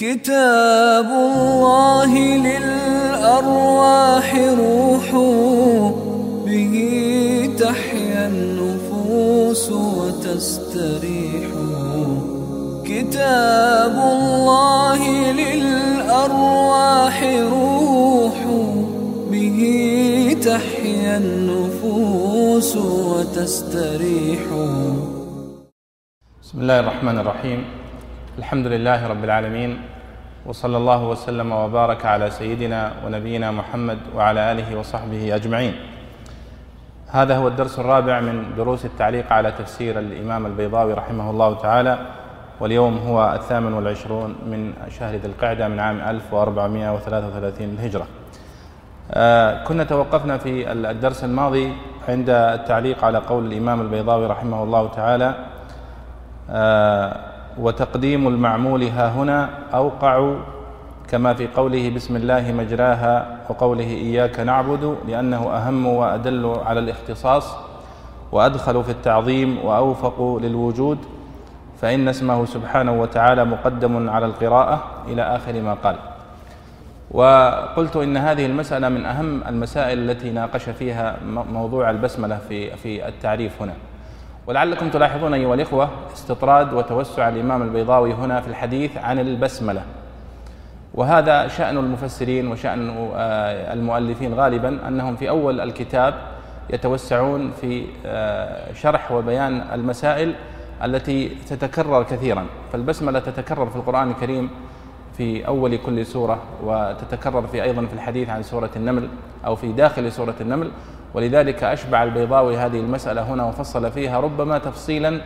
كتاب الله للأرواح روح به تحيا النفوس وتستريح. كتاب الله للأرواح روح به تحيا النفوس وتستريح. بسم الله الرحمن الرحيم. الحمد لله رب العالمين وصلى الله وسلم وبارك على سيدنا ونبينا محمد وعلى آله وصحبه أجمعين. هذا هو الدرس الرابع من دروس التعليق على تفسير الإمام البيضاوي رحمه الله تعالى واليوم هو الثامن والعشرون من شهر ذي القعدة من عام 1433 للهجرة. آه، كنا توقفنا في الدرس الماضي عند التعليق على قول الإمام البيضاوي رحمه الله تعالى آه، وتقديم المعمول ها هنا أوقع كما في قوله بسم الله مجراها وقوله إياك نعبد لأنه أهم وأدل على الاختصاص وأدخل في التعظيم وأوفق للوجود فإن اسمه سبحانه وتعالى مقدم على القراءة إلى آخر ما قال. وقلت إن هذه المسألة من أهم المسائل التي ناقش فيها موضوع البسملة في في التعريف هنا. ولعلكم تلاحظون أيها الإخوة استطراد وتوسع الإمام البيضاوي هنا في الحديث عن البسملة. وهذا شأن المفسرين وشأن آه، المؤلفين غالبا أنهم في أول الكتاب يتوسعون في آه، شرح وبيان المسائل التي تتكرر كثيرا. فالبسملة تتكرر في القرآن الكريم في أول كل سورة وتتكرر في أيضا في الحديث عن سورة النمل أو في داخل سورة النمل ولذلك أشبع البيضاوي هذه المسألة هنا وفصل فيها ربما تفصيلا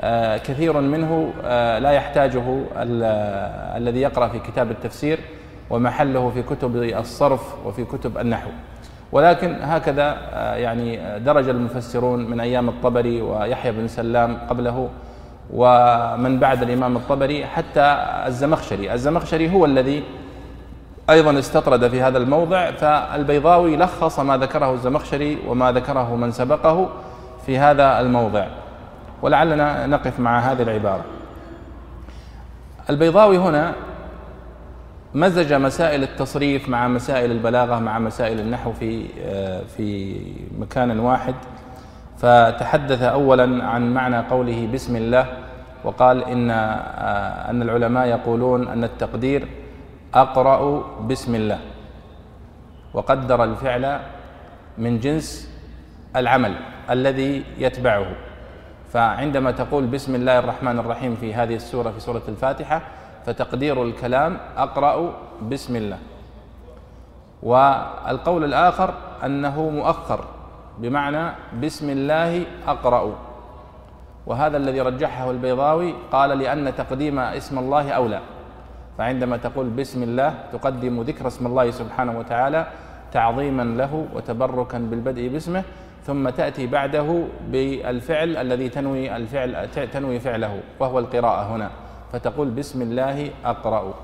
آه، كثير منه آه، لا يحتاجه الذي يقرأ في كتاب التفسير ومحله في كتب الصرف وفي كتب النحو. ولكن هكذا آه، يعني درج المفسرون من أيام الطبري ويحيى بن سلام قبله ومن بعد الإمام الطبري حتى الزمخشري. الزمخشري هو الذي أيضا استطرد في هذا الموضع فالبيضاوي لخص ما ذكره الزمخشري وما ذكره من سبقه في هذا الموضع. ولعلنا نقف مع هذه العبارة. البيضاوي هنا مزج مسائل التصريف مع مسائل البلاغة مع مسائل النحو في في مكان واحد. فتحدث أولا عن معنى قوله بسم الله وقال إن أن العلماء يقولون أن التقدير أقرأ بسم الله. وقدر الفعل من جنس العمل الذي يتبعه. فعندما تقول بسم الله الرحمن الرحيم في هذه السورة في سورة الفاتحة فتقدير الكلام أقرأ بسم الله. والقول الآخر أنه مؤخر بمعنى بسم الله أقرأ. وهذا الذي رجحه البيضاوي قال لأن تقديم اسم الله أولى. فعندما تقول بسم الله تقدم ذكر اسم الله سبحانه وتعالى تعظيما له وتبركا بالبدء باسمه ثم تأتي بعده بالفعل الذي تنوي الفعل تنوي فعله وهو القراءة هنا فتقول بسم الله أقرأ.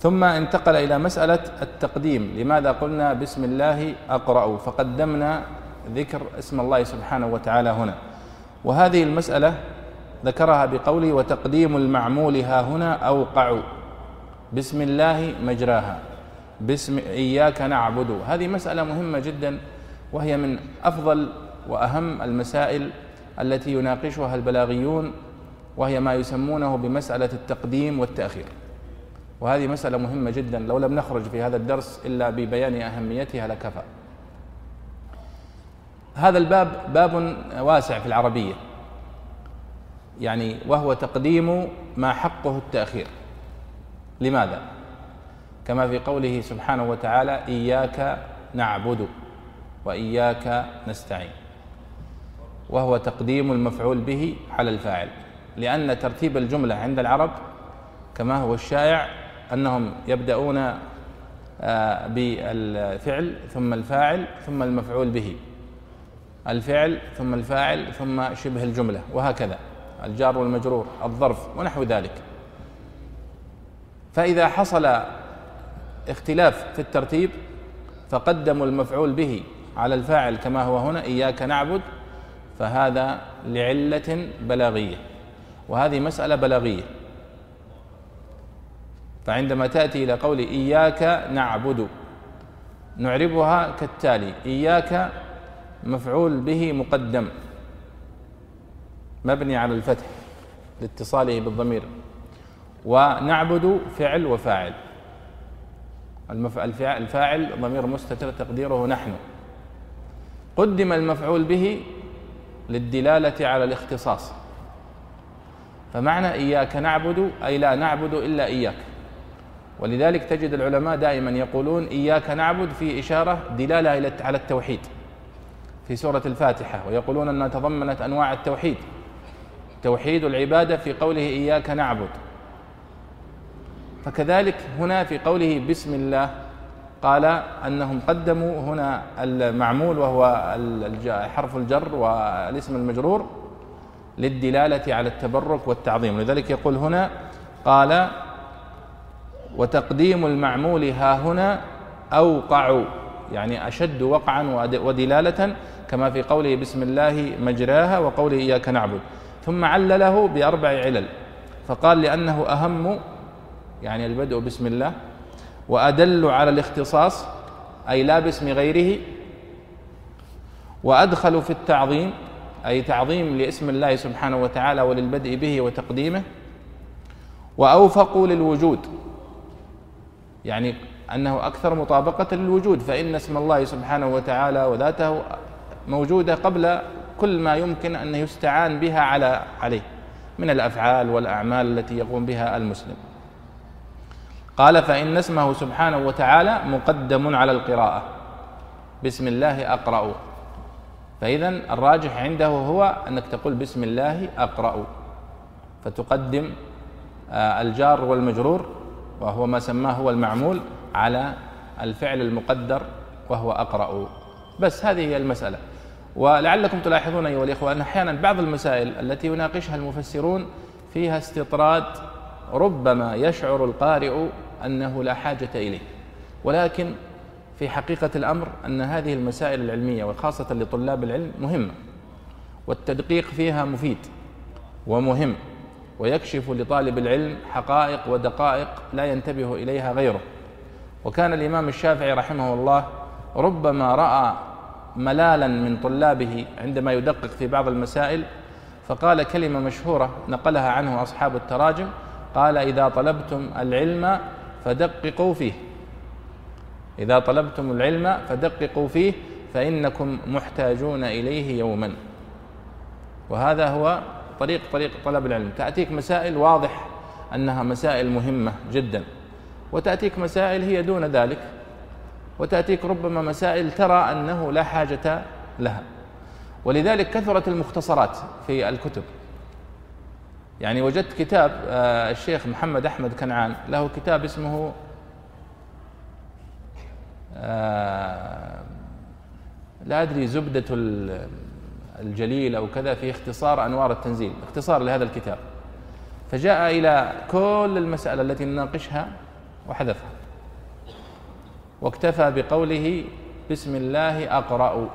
ثم انتقل إلى مسألة التقديم لماذا قلنا بسم الله أقرأ؟ فقدمنا ذكر اسم الله سبحانه وتعالى هنا. وهذه المسألة ذكرها بقوله وتقديم المعمول ها هنا أوقع. بسم الله مجراها. باسم إياك نعبد. هذه مسألة مهمة جدا وهي من أفضل وأهم المسائل التي يناقشها البلاغيون وهي ما يسمونه بمسألة التقديم والتأخير. وهذه مسألة مهمة جدا. لو لم نخرج في هذا الدرس إلا ببيان أهميتها لكفى. هذا الباب باب واسع في العربية. يعني وهو تقديم ما حقه التأخير. لماذا؟ كما في قوله سبحانه وتعالى إياك نعبد وإياك نستعين. وهو تقديم المفعول به على الفاعل. لأن ترتيب الجملة عند العرب كما هو الشائع أنهم يبدأون آه، بالفعل ثم الفاعل ثم المفعول به. الفعل ثم الفاعل ثم شبه الجملة وهكذا. الجار والمجرور الظرف ونحو ذلك. فإذا حصل اختلاف في الترتيب فقدموا المفعول به على الفاعل كما هو هنا إياك نعبد فهذا لعلة بلاغية. وهذه مسألة بلاغية. فعندما تأتي إلى قول إياك نعبد نعربها كالتالي إياك مفعول به مقدم. مبني على الفتح لاتصاله بالضمير. ونعبد فعل وفاعل. الفاعل ضمير مستتر تقديره نحن. قدم المفعول به للدلالة على الاختصاص. فمعنى إياك نعبد أي لا نعبد إلا إياك. ولذلك تجد العلماء دائما يقولون إياك نعبد في إشارة دلالة على التوحيد. في سورة الفاتحة ويقولون أنها تضمنت أنواع التوحيد. توحيد العبادة في قوله إياك نعبد. فكذلك هنا في قوله بسم الله قال أنهم قدموا هنا المعمول وهو حرف الجر والاسم المجرور للدلالة على التبرك والتعظيم. لذلك يقول هنا قال وتقديم المعمول ها هنا أوقع يعني أشد وقعا ودلالة كما في قوله بسم الله مجراها وقوله إياك نعبد. ثم علله بأربع علل. فقال لأنه أهم يعني البدء بسم الله وأدل على الاختصاص أي لا باسم غيره وأدخل في التعظيم أي تعظيم لاسم الله سبحانه وتعالى وللبدء به وتقديمه وأوفق للوجود. يعني أنه أكثر مطابقة للوجود فإن اسم الله سبحانه وتعالى وذاته موجودة قبل كل ما يمكن أن يستعان بها على عليه من الأفعال والأعمال التي يقوم بها المسلم. قال فإن اسمه سبحانه وتعالى مقدم على القراءة. بسم الله أقرأ. فإذا الراجح عنده هو أنك تقول بسم الله أقرأ. فتقدم آه، الجار والمجرور وهو ما سماه هو المعمول على الفعل المقدر وهو أقرأ. بس هذه هي المسألة. ولعلكم تلاحظون أيها الإخوة أن أحيانا بعض المسائل التي يناقشها المفسرون فيها استطراد ربما يشعر القارئ أنه لا حاجة إليه. ولكن في حقيقة الأمر أن هذه المسائل العلمية وخاصة لطلاب العلم مهمة والتدقيق فيها مفيد ومهم ويكشف لطالب العلم حقائق ودقائق لا ينتبه إليها غيره. وكان الإمام الشافعي رحمه الله ربما رأى ملالا من طلابه عندما يدقق في بعض المسائل فقال كلمة مشهورة نقلها عنه أصحاب التراجم قال إذا طلبتم العلم فدققوا فيه. إذا طلبتم العلم فدققوا فيه فإنكم محتاجون إليه يوما. وهذا هو طريق طريق طلب العلم. تأتيك مسائل واضح أنها مسائل مهمة جدا وتأتيك مسائل هي دون ذلك. وتأتيك ربما مسائل ترى أنه لا حاجة لها. ولذلك كثرت المختصرات في الكتب. يعني وجدت كتاب آه، الشيخ محمد أحمد كنعان له كتاب اسمه آه، لا أدري زبدة الجليل أو كذا في اختصار أنوار التنزيل اختصار لهذا الكتاب. فجاء إلى كل المسألة التي نناقشها وحذفها. واكتفى بقوله بسم الله أقرأ.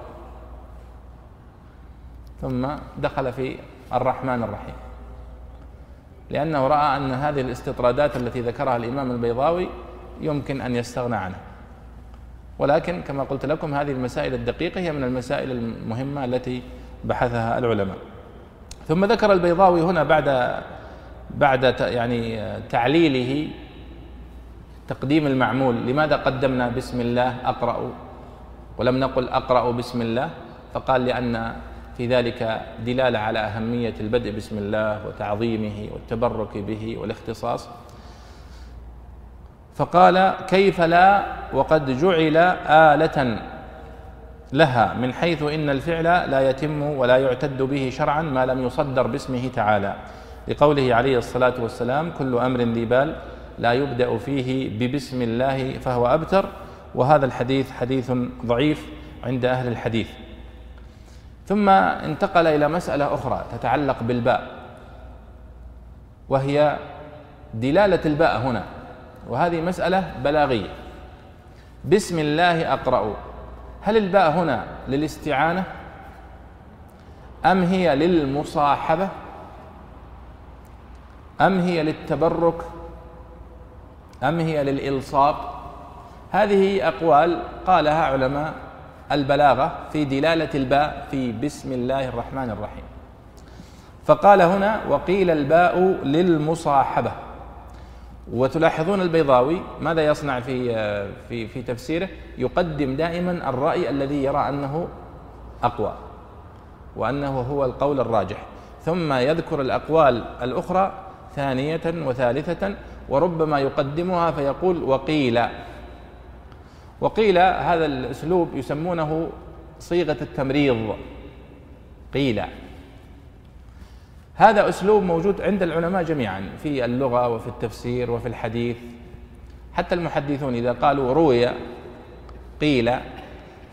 ثم دخل في الرحمن الرحيم. لأنه رأى أن هذه الاستطرادات التي ذكرها الإمام البيضاوي يمكن أن يستغنى عنها. ولكن كما قلت لكم هذه المسائل الدقيقة هي من المسائل المهمة التي بحثها العلماء. ثم ذكر البيضاوي هنا بعد بعد يعني تعليله تقديم المعمول. لماذا قدمنا بسم الله أقرأ؟ ولم نقل أقرأ بسم الله فقال لأن في ذلك دلالة على أهمية البدء بسم الله وتعظيمه والتبرك به والاختصاص. فقال كيف لا وقد جعل آلة لها من حيث إن الفعل لا يتم ولا يعتد به شرعا ما لم يصدر باسمه تعالى. لقوله عليه الصلاة والسلام كل أمر ذي بال لا يبدأ فيه ببسم الله فهو أبتر وهذا الحديث حديث ضعيف عند أهل الحديث. ثم انتقل إلى مسألة أخرى تتعلق بالباء وهي دلالة الباء هنا وهذه مسألة بلاغية. بسم الله أقرأ. هل الباء هنا للاستعانة؟ أم هي للمصاحبة؟ أم هي للتبرك؟ أم هي للإلصاق؟ هذه أقوال قالها علماء البلاغة في دلالة الباء في بسم الله الرحمن الرحيم. فقال هنا وقيل الباء للمصاحبة. وتلاحظون البيضاوي ماذا يصنع في في في تفسيره؟ يقدم دائما الرأي الذي يرى أنه أقوى وأنه هو القول الراجح. ثم يذكر الأقوال الأخرى ثانية وثالثة وربما يقدمها فيقول وقيل. وقيل هذا الأسلوب يسمونه صيغة التمريض. قيل. هذا أسلوب موجود عند العلماء جميعا في اللغة وفي التفسير وفي الحديث. حتى المحدثون إذا قالوا روي قيل.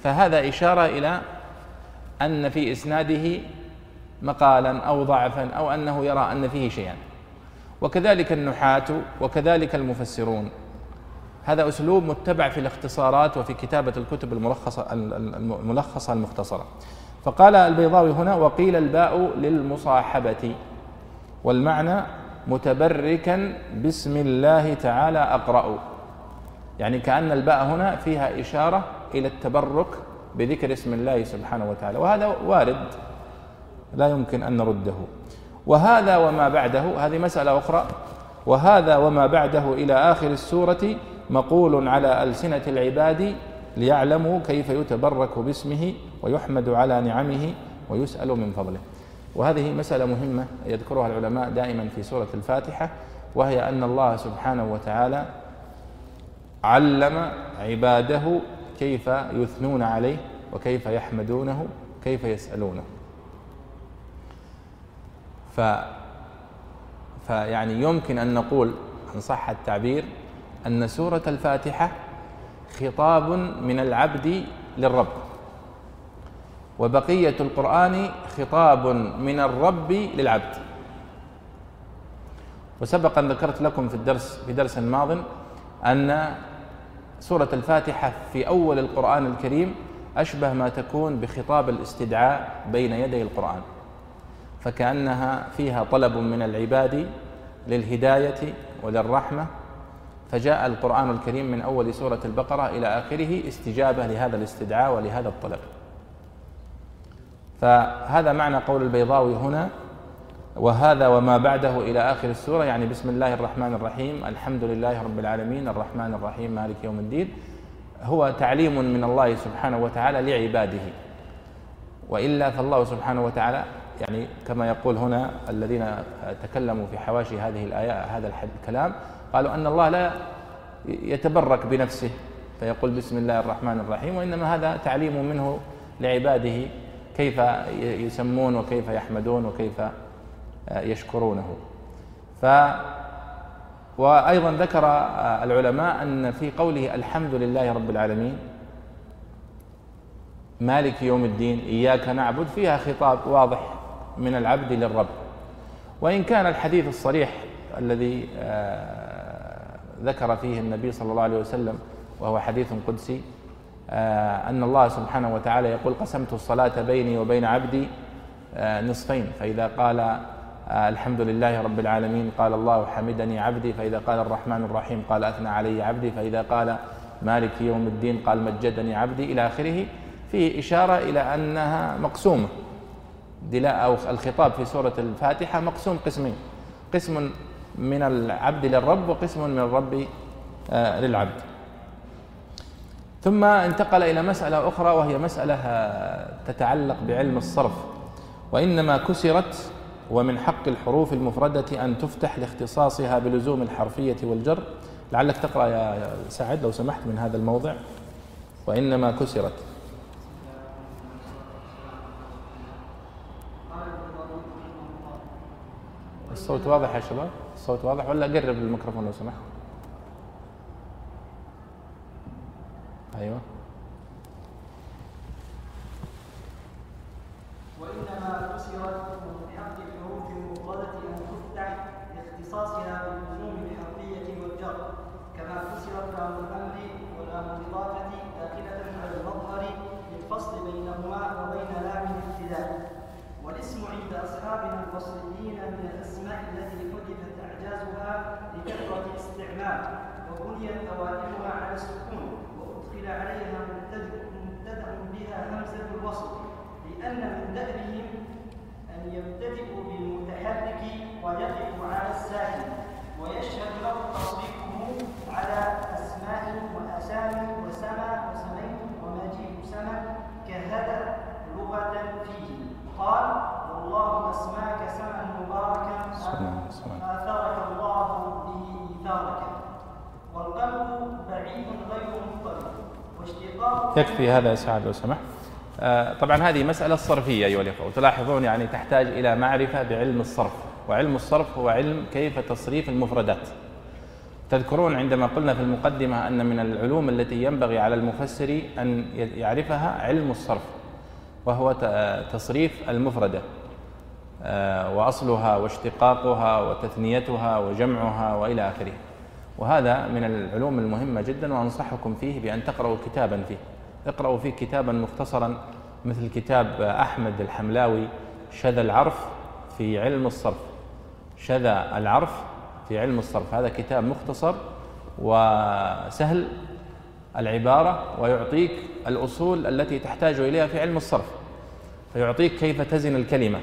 فهذا إشارة إلى أن في إسناده مقالا أو ضعفا أو أنه يرى أن فيه شيئا. وكذلك النحاة وكذلك المفسرون. هذا أسلوب متبع في الاختصارات وفي كتابة الكتب الملخصة الملخصة المختصرة. فقال البيضاوي هنا وقيل الباء للمصاحبة والمعنى متبركا بسم الله تعالى أقرأ. يعني كأن الباء هنا فيها إشارة إلى التبرك بذكر اسم الله سبحانه وتعالى. وهذا وارد. لا يمكن أن نرده. وهذا وما بعده هذه مسألة أخرى. وهذا وما بعده إلى آخر السورة مقول على ألسنة العباد ليعلموا كيف يتبرك باسمه ويحمد على نعمه ويسأل من فضله. وهذه مسألة مهمة يذكرها العلماء دائما في سورة الفاتحة وهي أن الله سبحانه وتعالى علم عباده كيف يثنون عليه وكيف يحمدونه كيف يسألونه. ف فيعني يمكن أن نقول إن صح التعبير أن سورة الفاتحة خطاب من العبد للرب. وبقية القرآن خطاب من الرب للعبد. وسبق أن ذكرت لكم في الدرس في درس ماض أن سورة الفاتحة في أول القرآن الكريم أشبه ما تكون بخطاب الاستدعاء بين يدي القرآن. فكأنها فيها طلب من العباد للهداية وللرحمة. فجاء القرآن الكريم من أول سورة البقرة إلى آخره استجابة لهذا الاستدعاء ولهذا الطلب. فهذا معنى قول البيضاوي هنا وهذا وما بعده إلى آخر السورة يعني بسم الله الرحمن الرحيم الحمد لله رب العالمين الرحمن الرحيم مالك يوم الدين. هو تعليم من الله سبحانه وتعالى لعباده. وإلا فالله سبحانه وتعالى يعني كما يقول هنا الذين تكلموا في حواشي هذه الآية هذا الكلام قالوا أن الله لا يتبرك بنفسه فيقول بسم الله الرحمن الرحيم وإنما هذا تعليم منه لعباده كيف يسمون وكيف يحمدون وكيف يشكرونه. ف وأيضا ذكر العلماء أن في قوله الحمد لله رب العالمين مالك يوم الدين إياك نعبد فيها خطاب واضح من العبد للرب. وإن كان الحديث الصريح الذي ذكر فيه النبي صلى الله عليه وسلم وهو حديث قدسي آه، أن الله سبحانه وتعالى يقول قسمت الصلاة بيني وبين عبدي آه، نصفين فإذا قال آه، الحمد لله رب العالمين قال الله حمدني عبدي فإذا قال الرحمن الرحيم قال أثنى علي عبدي فإذا قال مالك يوم الدين قال مجدني عبدي إلى آخره فيه إشارة إلى أنها مقسومة. دلاء أو الخطاب في سورة الفاتحة مقسوم قسمين. قسم من العبد للرب وقسم من الرب آه، للعبد. ثم انتقل إلى مسألة أخرى وهي مسألة آه، تتعلق بعلم الصرف. وإنما كسرت ومن حق الحروف المفردة أن تفتح لاختصاصها بلزوم الحرفية والجر. لعلك تقرأ يا سعد لو سمحت من هذا الموضع. وإنما كسرت. الصوت واضح يا شباب؟ الصوت واضح ولا قرب الميكروفون لو سمحت؟ أيوه. وإنما كسرت من حق الحروف المفردة أن تفتح لاختصاصها بلزوم الحرفية والجر كما كسرت لام الامر ولام الاضافة داخلة على المظهر للفصل بينهما وبين لام الابتداء والاسم عند اصحابنا البصريين من الاسماء التي حذفت اعجازها لكثرة الاستعمال وبنيت أوائلها على السكون وأدخل عليها مبتدأ مبتدأ بها همزة الوصل لأن من دأبهم أن يبتدئوا بالمتحرك ويقف على الساكن ويشهد له تصريفه على أسماء وأسامي وسما وسميت ومجيء سما كهذا لغة فيه قال والله أسماك سما مباركا سلام، سلام. آثرك الله به إيثارك والقلب بعيد غير مضطرب واشتقاق يكفي هذا يا سعد لو سمحت. آه، طبعا هذه مسألة صرفية أيها الأخوة. وتلاحظون يعني تحتاج إلى معرفة بعلم الصرف. وعلم الصرف هو علم كيف تصريف المفردات. تذكرون عندما قلنا في المقدمة أن من العلوم التي ينبغي على المفسر أن يعرفها علم الصرف وهو تصريف المفردة. آه، وأصلها واشتقاقها وتثنيتها وجمعها وإلى آخره. وهذا من العلوم المهمة جدا وأنصحكم فيه بأن تقرأوا كتابا فيه. اقرأوا فيه كتابا مختصرا مثل كتاب أحمد الحملاوي شذا العرف في علم الصرف. شذا العرف في علم الصرف. هذا كتاب مختصر وسهل العبارة ويعطيك الأصول التي تحتاج إليها في علم الصرف. فيعطيك كيف تزن الكلمة.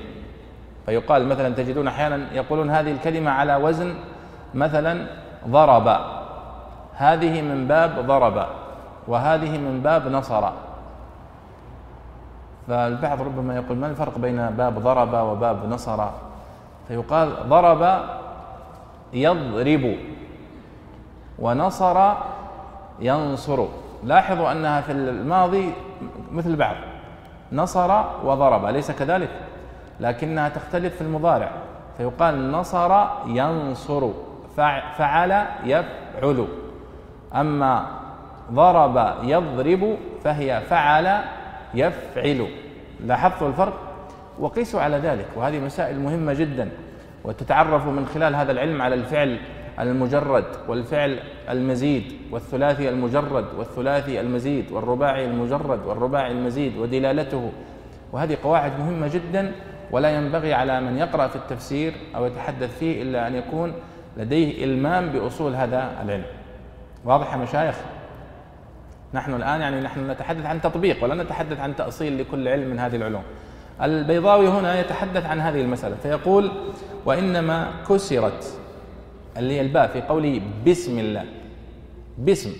فيقال مثلا تجدون أحيانا يقولون هذه الكلمة على وزن مثلا ضرب. هذه من باب ضرب. وهذه من باب نصر. فالبعض ربما يقول ما الفرق بين باب ضرب وباب نصر؟ فيقال ضرب يضرب ونصر ينصر. لاحظوا أنها في الماضي مثل بعض نصر وضرب أليس كذلك؟ لكنها تختلف في المضارع. فيقال نصر ينصر فع- فعل يفعل. أما ضرب يضرب فهي فعل يفعل. لاحظتوا الفرق؟ وقيسوا على ذلك وهذه مسائل مهمة جدا وتتعرفوا من خلال هذا العلم على الفعل المجرد والفعل المزيد والثلاثي المجرد والثلاثي المزيد والرباعي المجرد والرباعي المزيد ودلالته. وهذه قواعد مهمة جدا ولا ينبغي على من يقرأ في التفسير أو يتحدث فيه إلا أن يكون لديه إلمام بأصول هذا العلم. واضح يا مشايخ؟ نحن الآن يعني نحن نتحدث عن تطبيق ولا نتحدث عن تأصيل لكل علم من هذه العلوم. البيضاوي هنا يتحدث عن هذه المسألة فيقول وإنما كسرت اللي هي الباء في قوله بسم الله. باسم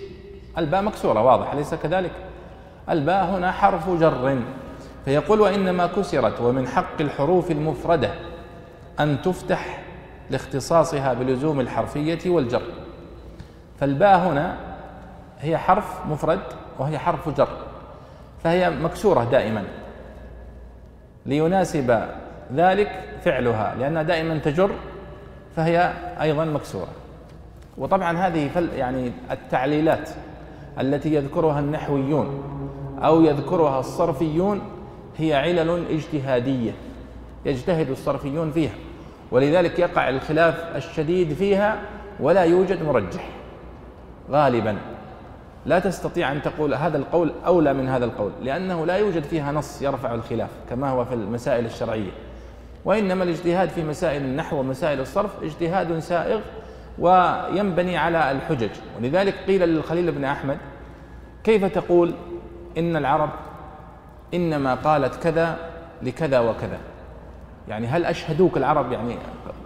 الباء مكسورة واضح أليس كذلك؟ الباء هنا حرف جر. فيقول وإنما كسرت ومن حق الحروف المفردة أن تفتح لاختصاصها بلزوم الحرفية والجر. فالباء هنا هي حرف مفرد وهي حرف جر فهي مكسورة دائما. ليناسب ذلك فعلها لأنها دائما تجر فهي أيضا مكسورة. وطبعا هذه فل يعني التعليلات التي يذكرها النحويون أو يذكرها الصرفيون هي علل اجتهادية يجتهد الصرفيون فيها ولذلك يقع الخلاف الشديد فيها ولا يوجد مرجح غالبا. لا تستطيع أن تقول هذا القول أولى من هذا القول لأنه لا يوجد فيها نص يرفع الخلاف كما هو في المسائل الشرعية. وإنما الاجتهاد في مسائل النحو ومسائل الصرف اجتهاد سائغ وينبني على الحجج. ولذلك قيل للخليل بن أحمد كيف تقول إن العرب إنما قالت كذا لكذا وكذا؟ يعني هل أشهدوك العرب؟ يعني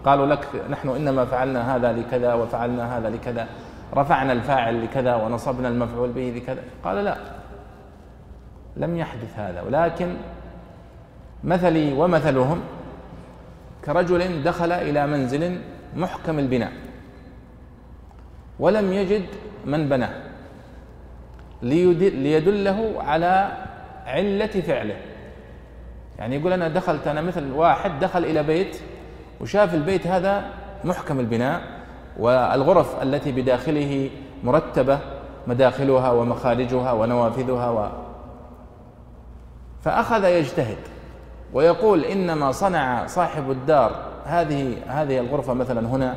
قالوا لك نحن إنما فعلنا هذا لكذا وفعلنا هذا لكذا. رفعنا الفاعل لكذا ونصبنا المفعول به لكذا. قال لا لم يحدث هذا. ولكن مثلي ومثلهم كرجل دخل إلى منزل محكم البناء ولم يجد من بناه ليدله على علة فعله. يعني يقول أنا دخلت أنا مثل واحد دخل إلى بيت وشاف البيت هذا محكم البناء والغرف التي بداخله مرتبة مداخلها ومخارجها ونوافذها و فأخذ يجتهد ويقول إنما صنع صاحب الدار هذه هذه الغرفة مثلا هنا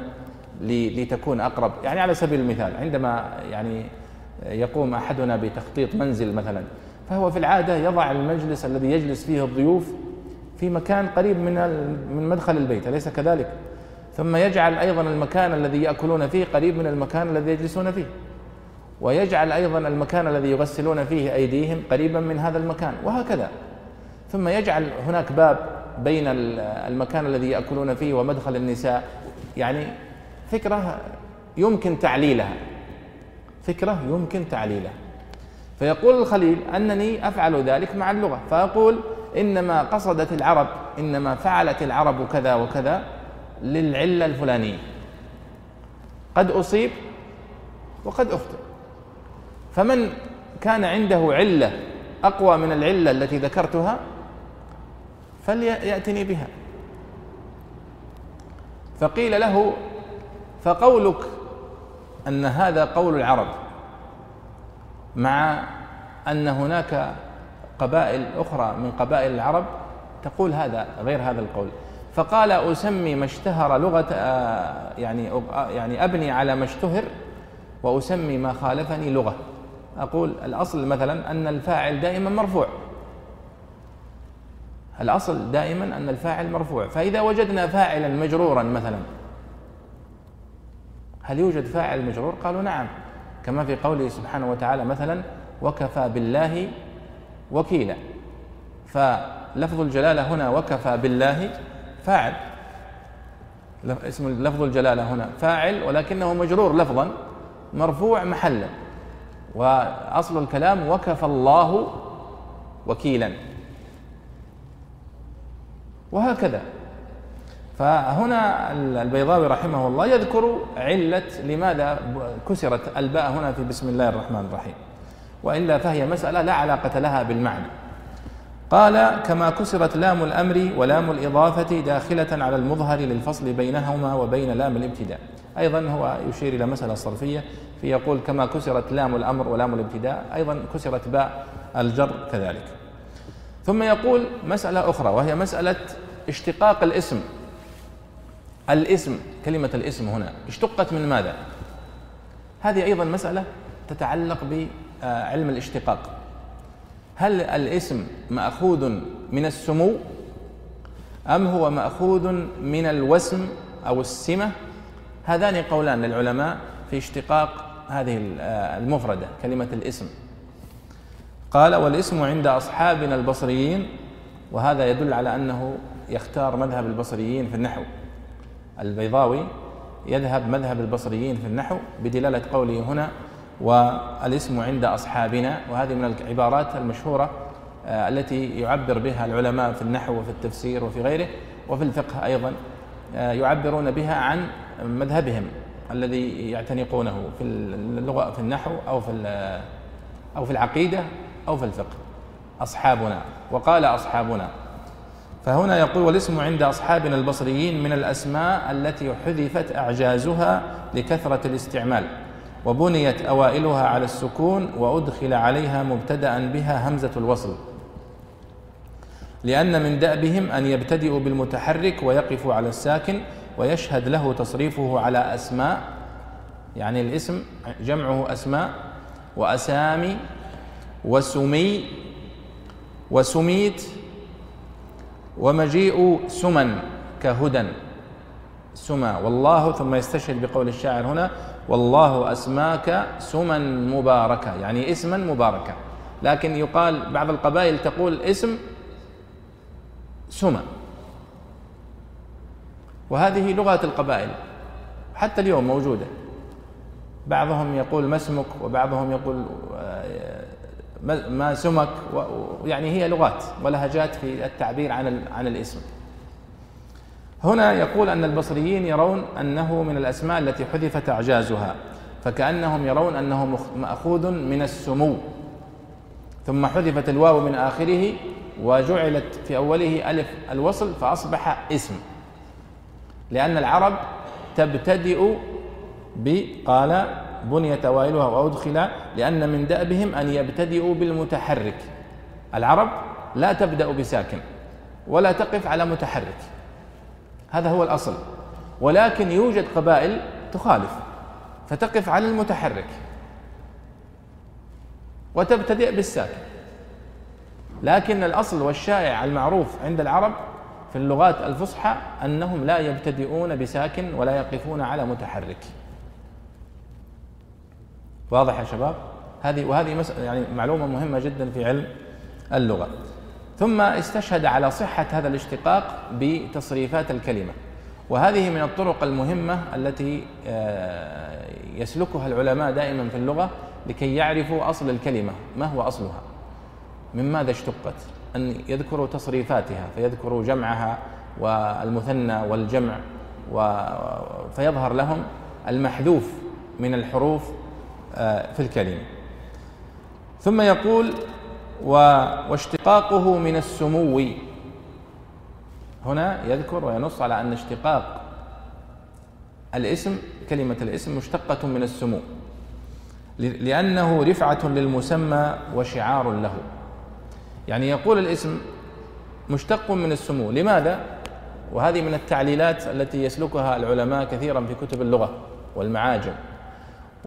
لتكون أقرب. يعني على سبيل المثال عندما يعني يقوم أحدنا بتخطيط منزل مثلا فهو في العادة يضع المجلس الذي يجلس فيه الضيوف في مكان قريب من من مدخل البيت أليس كذلك؟ ثم يجعل أيضا المكان الذي يأكلون فيه قريب من المكان الذي يجلسون فيه. ويجعل أيضا المكان الذي يغسلون فيه أيديهم قريبا من هذا المكان وهكذا. ثم يجعل هناك باب بين المكان الذي يأكلون فيه ومدخل النساء. يعني فكرة يمكن تعليلها. فكرة يمكن تعليلها. فيقول الخليل أنني أفعل ذلك مع اللغة. فأقول إنما قصدت العرب إنما فعلت العرب كذا وكذا. للعلة الفلانية. قد أصيب وقد أخطئ. فمن كان عنده علة أقوى من العلة التي ذكرتها فليأتني بها. فقيل له فقولك أن هذا قول العرب مع أن هناك قبائل أخرى من قبائل العرب تقول هذا غير هذا القول. فقال أسمي ما اشتهر لغة آه، يعني آه، يعني أبني على ما اشتهر وأسمي ما خالفني لغة. أقول الأصل مثلا أن الفاعل دائما مرفوع. الأصل دائما أن الفاعل مرفوع. فإذا وجدنا فاعلا مجرورا مثلا هل يوجد فاعل مجرور؟ قالوا نعم. كما في قوله سبحانه وتعالى مثلا وكفى بالله وكيلا فلفظ الجلالة هنا وكفى بالله فاعل. اسم لفظ الجلالة هنا. فاعل ولكنه مجرور لفظا مرفوع محلا. وأصل الكلام وكفى الله وكيلا. وهكذا. فهنا البيضاوي رحمه الله يذكر علة لماذا كسرت الباء هنا في بسم الله الرحمن الرحيم. وإلا فهي مسألة لا علاقة لها بالمعنى. قال كما كسرت لام الأمر ولام الإضافة داخلة على المظهر للفصل بينهما وبين لام الابتداء. أيضا هو يشير إلى مسألة صرفية فيقول كما كسرت لام الأمر ولام الابتداء. أيضا كسرت باء الجر كذلك. ثم يقول مسألة أخرى وهي مسألة اشتقاق الاسم. الاسم كلمة الاسم هنا اشتقت من ماذا؟ هذه أيضا مسألة تتعلق بعلم الاشتقاق. هل الاسم مأخوذ من السمو أم هو مأخوذ من الوسم أو السمة؟ هذان قولان للعلماء في اشتقاق هذه المفردة كلمة الاسم. قال والاسم عند أصحابنا البصريين وهذا يدل على أنه يختار مذهب البصريين في النحو. البيضاوي يذهب مذهب البصريين في النحو بدلالة قوله هنا والاسم عند أصحابنا وهذه من العبارات المشهورة آه، التي يعبر بها العلماء في النحو وفي التفسير وفي غيره وفي الفقه أيضا آه، يعبرون بها عن مذهبهم الذي يعتنقونه في اللغة في النحو أو في أو في العقيدة أو في الفقه. أصحابنا وقال أصحابنا. فهنا يقول والاسم عند أصحابنا البصريين من الأسماء التي حذفت أعجازها لكثرة الاستعمال. وبنيت أوائلها على السكون وأدخل عليها مبتدأ بها همزة الوصل. لأن من دأبهم أن يبتدئوا بالمتحرك ويقفوا على الساكن ويشهد له تصريفه على أسماء يعني الاسم جمعه أسماء وأسامي وسمي وسميت ومجيء سمن كهدى. سمى والله ثم يستشهد بقول الشاعر هنا والله أسماك سمن مباركة يعني اسما مباركا لكن يقال بعض القبائل تقول اسم سمى وهذه لغة القبائل حتى اليوم موجودة. بعضهم يقول ما اسمك؟ وبعضهم يقول آه، ما سمك؟ يعني هي لغات ولهجات في التعبير عن عن الاسم. هنا يقول أن البصريين يرون أنه من الأسماء التي حذفت أعجازها فكأنهم يرون أنه مأخوذ من السمو. ثم حذفت الواو من آخره وجعلت في أوله ألف الوصل فأصبح اسم. لأن العرب تبتدئ بقال بنيت أوائلها وأدخل لأن من دأبهم أن يبتدئوا بالمتحرك. العرب لا تبدأ بساكن ولا تقف على متحرك. هذا هو الأصل. ولكن يوجد قبائل تخالف فتقف على المتحرك وتبتدئ بالساكن. لكن الأصل والشائع المعروف عند العرب في اللغات الفصحى أنهم لا يبتدئون بساكن ولا يقفون على متحرك. واضح يا شباب؟ هذه وهذه يعني معلومة مهمة جدا في علم اللغة. ثم استشهد على صحة هذا الاشتقاق بتصريفات الكلمة. وهذه من الطرق المهمة التي آه، يسلكها العلماء دائما في اللغة لكي يعرفوا أصل الكلمة ما هو أصلها؟ من ماذا اشتقت؟ أن يذكروا تصريفاتها فيذكروا جمعها والمثنى والجمع فيظهر لهم المحذوف من الحروف آه، في الكلمة. ثم يقول واشتقاقه من السمو. هنا يذكر وينص على أن اشتقاق الاسم كلمة الاسم مشتقة من السمو. لأنه رفعة للمسمى وشعار له. يعني يقول الاسم مشتق من السمو. لماذا؟ وهذه من التعليلات التي يسلكها العلماء كثيرا في كتب اللغة والمعاجم.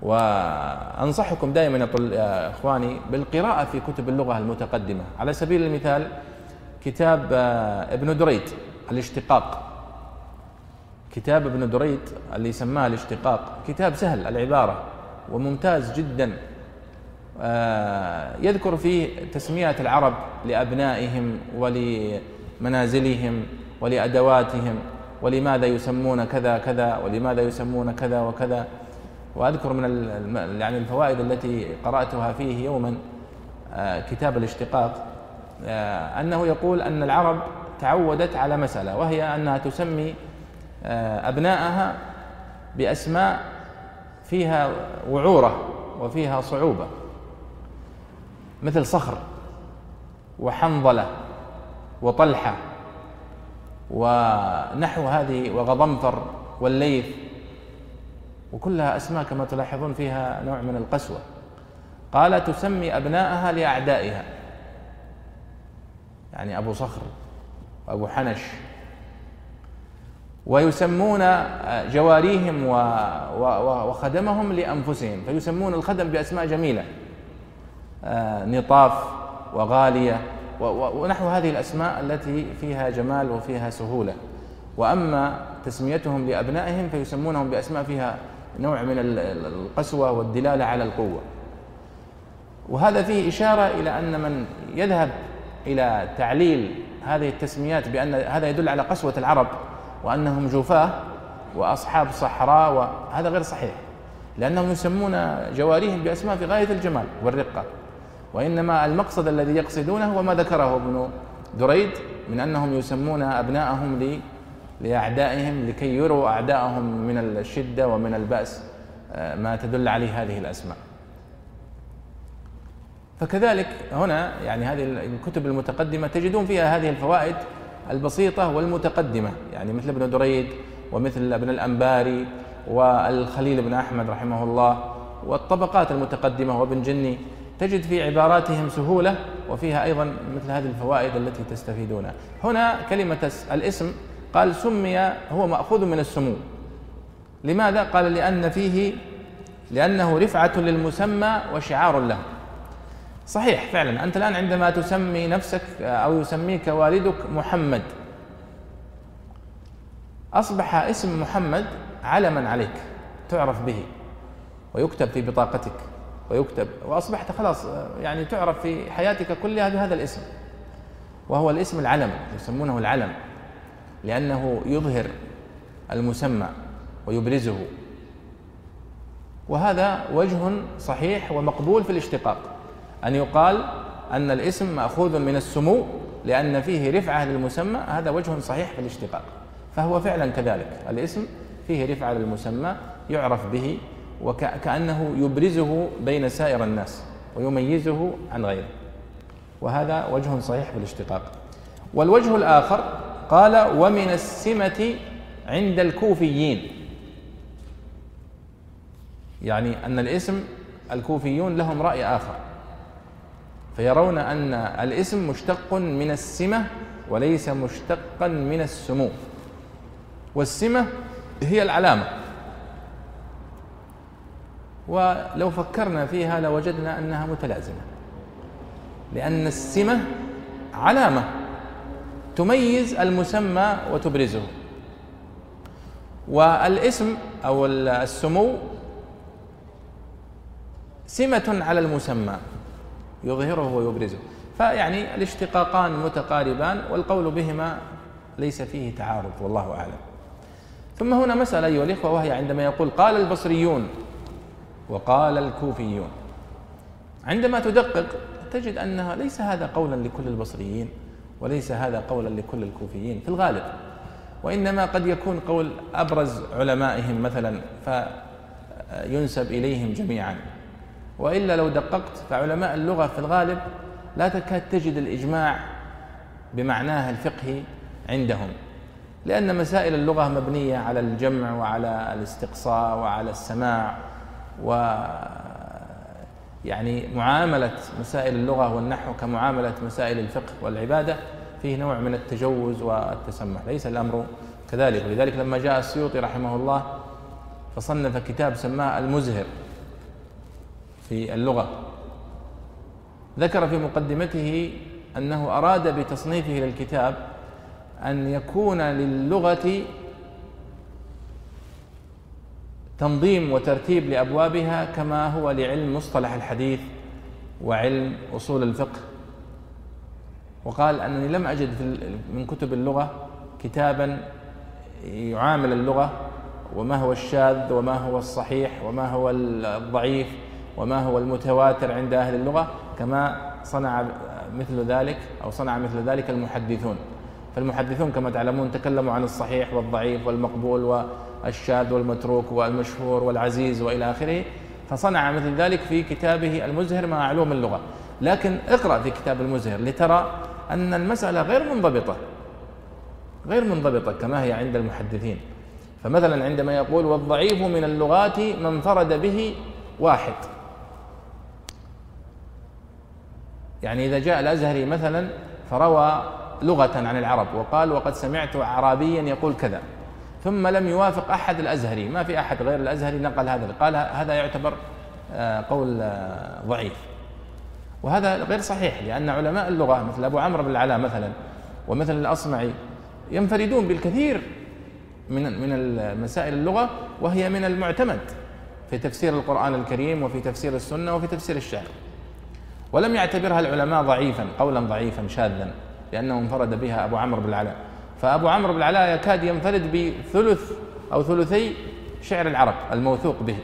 وأنصحكم دائما يا إخواني بالقراءة في كتب اللغة المتقدمة. على سبيل المثال كتاب آه، ابن دريد الاشتقاق. كتاب ابن دريد اللي سماه الاشتقاق كتاب سهل العبارة وممتاز جدا. آه، يذكر فيه تسمية العرب لأبنائهم ولمنازلهم ولأدواتهم ولماذا يسمون كذا كذا ولماذا يسمون كذا وكذا. وأذكر من يعني الفوائد التي قرأتها فيه يوما آه، كتاب الاشتقاق آه، أنه يقول أن العرب تعودت على مسألة وهي أنها تسمي آه، أبناءها بأسماء فيها وعورة وفيها صعوبة مثل صخر وحنظلة وطلحة ونحو هذه وغضنفر والليث وكلها أسماء كما تلاحظون فيها نوع من القسوة. قال تسمي أبناءها لأعدائها. يعني أبو صخر وأبو حنش. ويسمون جواريهم وخدمهم لأنفسهم. فيسمون الخدم بأسماء جميلة. آه، نطاف وغالية ونحو هذه الأسماء التي فيها جمال وفيها سهولة. وأما تسميتهم لأبنائهم فيسمونهم بأسماء فيها نوع من القسوة والدلالة على القوة. وهذا فيه إشارة إلى أن من يذهب إلى تعليل هذه التسميات بأن هذا يدل على قسوة العرب وأنهم جوفاه وأصحاب صحراء وهذا غير صحيح. لأنهم يسمون جواريهم بأسماء في غاية الجمال والرقة. وإنما المقصد الذي يقصدونه هو ما ذكره ابن دريد من أنهم يسمون أبناءهم لأعدائهم لكي يروا أعدائهم من الشدة ومن البأس آه، ما تدل عليه هذه الأسماء. فكذلك هنا يعني هذه الكتب المتقدمة تجدون فيها هذه الفوائد البسيطة والمتقدمة. يعني مثل ابن دريد ومثل ابن الأنباري والخليل بن أحمد رحمه الله والطبقات المتقدمة وابن جني. تجد في عباراتهم سهولة وفيها أيضا مثل هذه الفوائد التي تستفيدونها هنا كلمة الاسم قال سمي هو مأخوذ من السمو. لماذا؟ قال لأن فيه لأنه رفعة للمسمى وشعار له. صحيح فعلا أنت الآن عندما تسمي نفسك أو يسميك والدك محمد أصبح اسم محمد علما عليك تعرف به ويكتب في بطاقتك ويكتب وأصبحت خلاص يعني تعرف في حياتك كلها بهذا الاسم وهو الاسم العلم يسمونه العلم. لأنه يظهر المسمى ويبرزه. وهذا وجه صحيح ومقبول في الاشتقاق أن يقال أن الاسم مأخوذ من السمو لأن فيه رفعة للمسمى هذا وجه صحيح في الاشتقاق. فهو فعلا كذلك الاسم فيه رفعة للمسمى يعرف به وكأنه يبرزه بين سائر الناس ويميزه عن غيره. وهذا وجه صحيح في الاشتقاق. والوجه الآخر قال ومن السمة عند الكوفيين. يعني أن الاسم الكوفيون لهم رأي آخر. فيرون أن الاسم مشتق من السمة وليس مشتقا من السمو. والسمة هي العلامة. ولو فكرنا فيها لوجدنا أنها متلازمة. لأن السمة علامة. تميز المسمى وتبرزه. والاسم أو السمو سمة على المسمى يظهره ويبرزه. فيعني الاشتقاقان متقاربان والقول بهما ليس فيه تعارض والله أعلم. ثم هنا مسألة أيها الإخوة وهي عندما يقول قال البصريون وقال الكوفيون. عندما تدقق تجد أنها ليس هذا قولا لكل البصريين. وليس هذا قولا لكل الكوفيين في الغالب. وإنما قد يكون قول أبرز علمائهم مثلا فينسب إليهم جميعا. وإلا لو دققت فعلماء اللغة في الغالب لا تكاد تجد الإجماع بمعناه الفقهي عندهم. لأن مسائل اللغة مبنية على الجمع وعلى الاستقصاء وعلى السماع و يعني معاملة مسائل اللغة والنحو كمعاملة مسائل الفقه والعبادة فيه نوع من التجوز والتسمح. ليس الأمر كذلك. ولذلك لما جاء السيوطي رحمه الله فصنف كتاب سماه المزهر في اللغة. ذكر في مقدمته أنه أراد بتصنيفه للكتاب أن يكون للغة تنظيم وترتيب لأبوابها كما هو لعلم مصطلح الحديث وعلم أصول الفقه. وقال أنني لم أجد من كتب اللغة كتابا يعامل اللغة وما هو الشاذ وما هو الصحيح وما هو الضعيف وما هو المتواتر عند أهل اللغة كما صنع مثل ذلك أو صنع مثل ذلك المحدثون. فالمحدثون كما تعلمون تكلموا عن الصحيح والضعيف والمقبول والشاذ والمتروك والمشهور والعزيز وإلى آخره فصنع مثل ذلك في كتابه المزهر مع علوم اللغة. لكن اقرأ في كتاب المزهر لترى أن المسألة غير منضبطة غير منضبطة كما هي عند المحدثين. فمثلا عندما يقول والضعيف من اللغات ما انفرد به واحد. يعني إذا جاء الأزهري مثلا فروى لغة عن العرب وقال وقد سمعت أعرابيا يقول كذا. ثم لم يوافق أحد الأزهري. ما في أحد غير الأزهري نقل هذا. قال هذا يعتبر آه، قول آه، ضعيف. وهذا غير صحيح لأن علماء اللغة مثل أبو عمرو بن العلاء مثلا ومثل الأصمعي ينفردون بالكثير من من مسائل اللغة وهي من المعتمد في تفسير القرآن الكريم وفي تفسير السنة وفي تفسير الشعر. ولم يعتبرها العلماء ضعيفا قولا ضعيفا شاذا لأنه انفرد بها أبو عمرو بن العلاء. فأبو عمرو بن العلاء يكاد ينفرد بثلث أو ثلثي شعر العرب الموثوق به.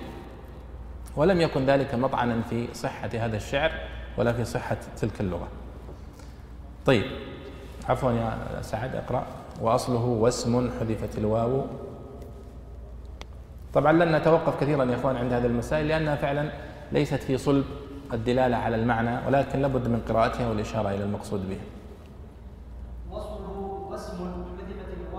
ولم يكن ذلك مطعنا في صحة هذا الشعر ولا في صحة تلك اللغة. طيب عفوا يا سعد اقرأ. وأصله واسم حذفت الواو. طبعا لن نتوقف كثيرا يا إخوان عند هذه المسائل لأنها فعلا ليست في صلب الدلالة على المعنى ولكن لابد من قراءتها والإشارة إلى المقصود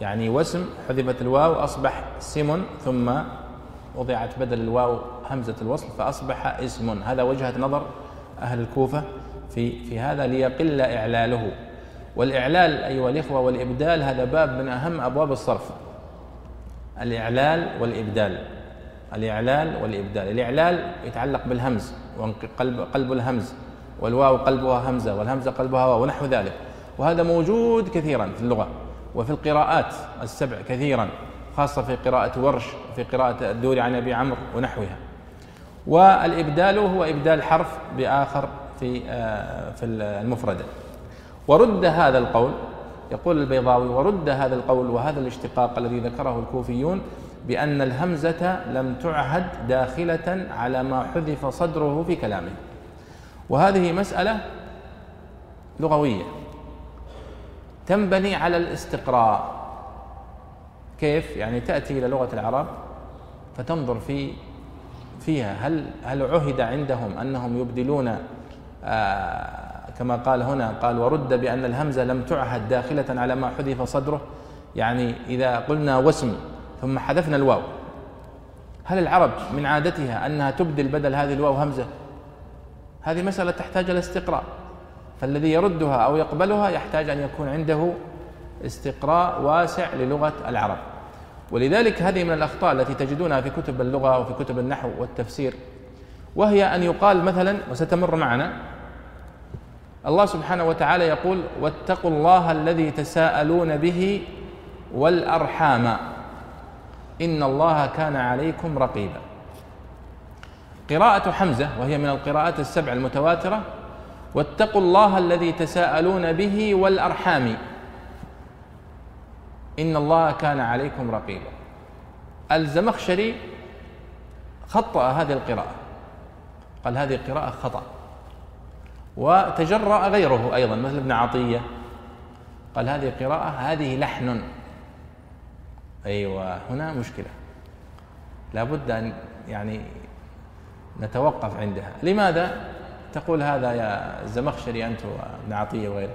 يعني واسم حذفت الواو أصبح سم ثم وضعت بدل الواو همزة الوصل فأصبح اسم. هذا وجهة نظر أهل الكوفة في في هذا ليقل إعلاله. والإعلال أيها الإخوة والإبدال هذا باب من أهم أبواب الصرف. الإعلال والإبدال. الإعلال والإبدال. الإعلال يتعلق بالهمز وقلب قلب الهمز والواو قلبها همزة والهمزة قلبها واو ونحو ذلك. وهذا موجود كثيرا في اللغة. وفي القراءات السبع كثيرا خاصة في قراءة ورش في قراءة الدوري عن أبي عمرو ونحوها. والإبدال هو إبدال حرف بآخر في آه، في المفردة. ورد هذا القول يقول البيضاوي ورد هذا القول وهذا الاشتقاق الذي ذكره الكوفيون بأن الهمزة لم تعهد داخلة على ما حذف صدره في كلامه. وهذه مسألة لغوية. تنبني على الاستقراء. كيف؟ يعني تأتي إلى لغة العرب فتنظر في فيها. هل هل عهد عندهم أنهم يبدلون؟ آه كما قال هنا قال ورد بأن الهمزة لم تعهد داخلة على ما حذف صدره. يعني إذا قلنا واسم ثم حذفنا الواو هل العرب من عادتها أنها تبدل بدل هذه الواو همزة؟ هذه مسألة تحتاج إلى استقراء. فالذي يردها أو يقبلها يحتاج أن يكون عنده استقراء واسع للغة العرب. ولذلك هذه من الأخطاء التي تجدونها في كتب اللغة وفي كتب النحو والتفسير وهي أن يقال مثلا وستمر معنا الله سبحانه وتعالى يقول واتقوا الله الذي تساءلون به والأرحام. إن الله كان عليكم رقيبا. قراءة حمزة وهي من القراءات السبع المتواترة واتقوا الله الذي تساءلون به والأرحام. إن الله كان عليكم رقيبا. الزمخشري خطأ هذه القراءة. قال هذه قراءة خطأ. وتجرأ غيره أيضا مثل ابن عطية. قال هذه قراءة هذه لحن. أيوة هنا مشكلة. لابد أن يعني نتوقف عندها. لماذا؟ تقول هذا يا الزمخشري أنت وابن عطية وغيره.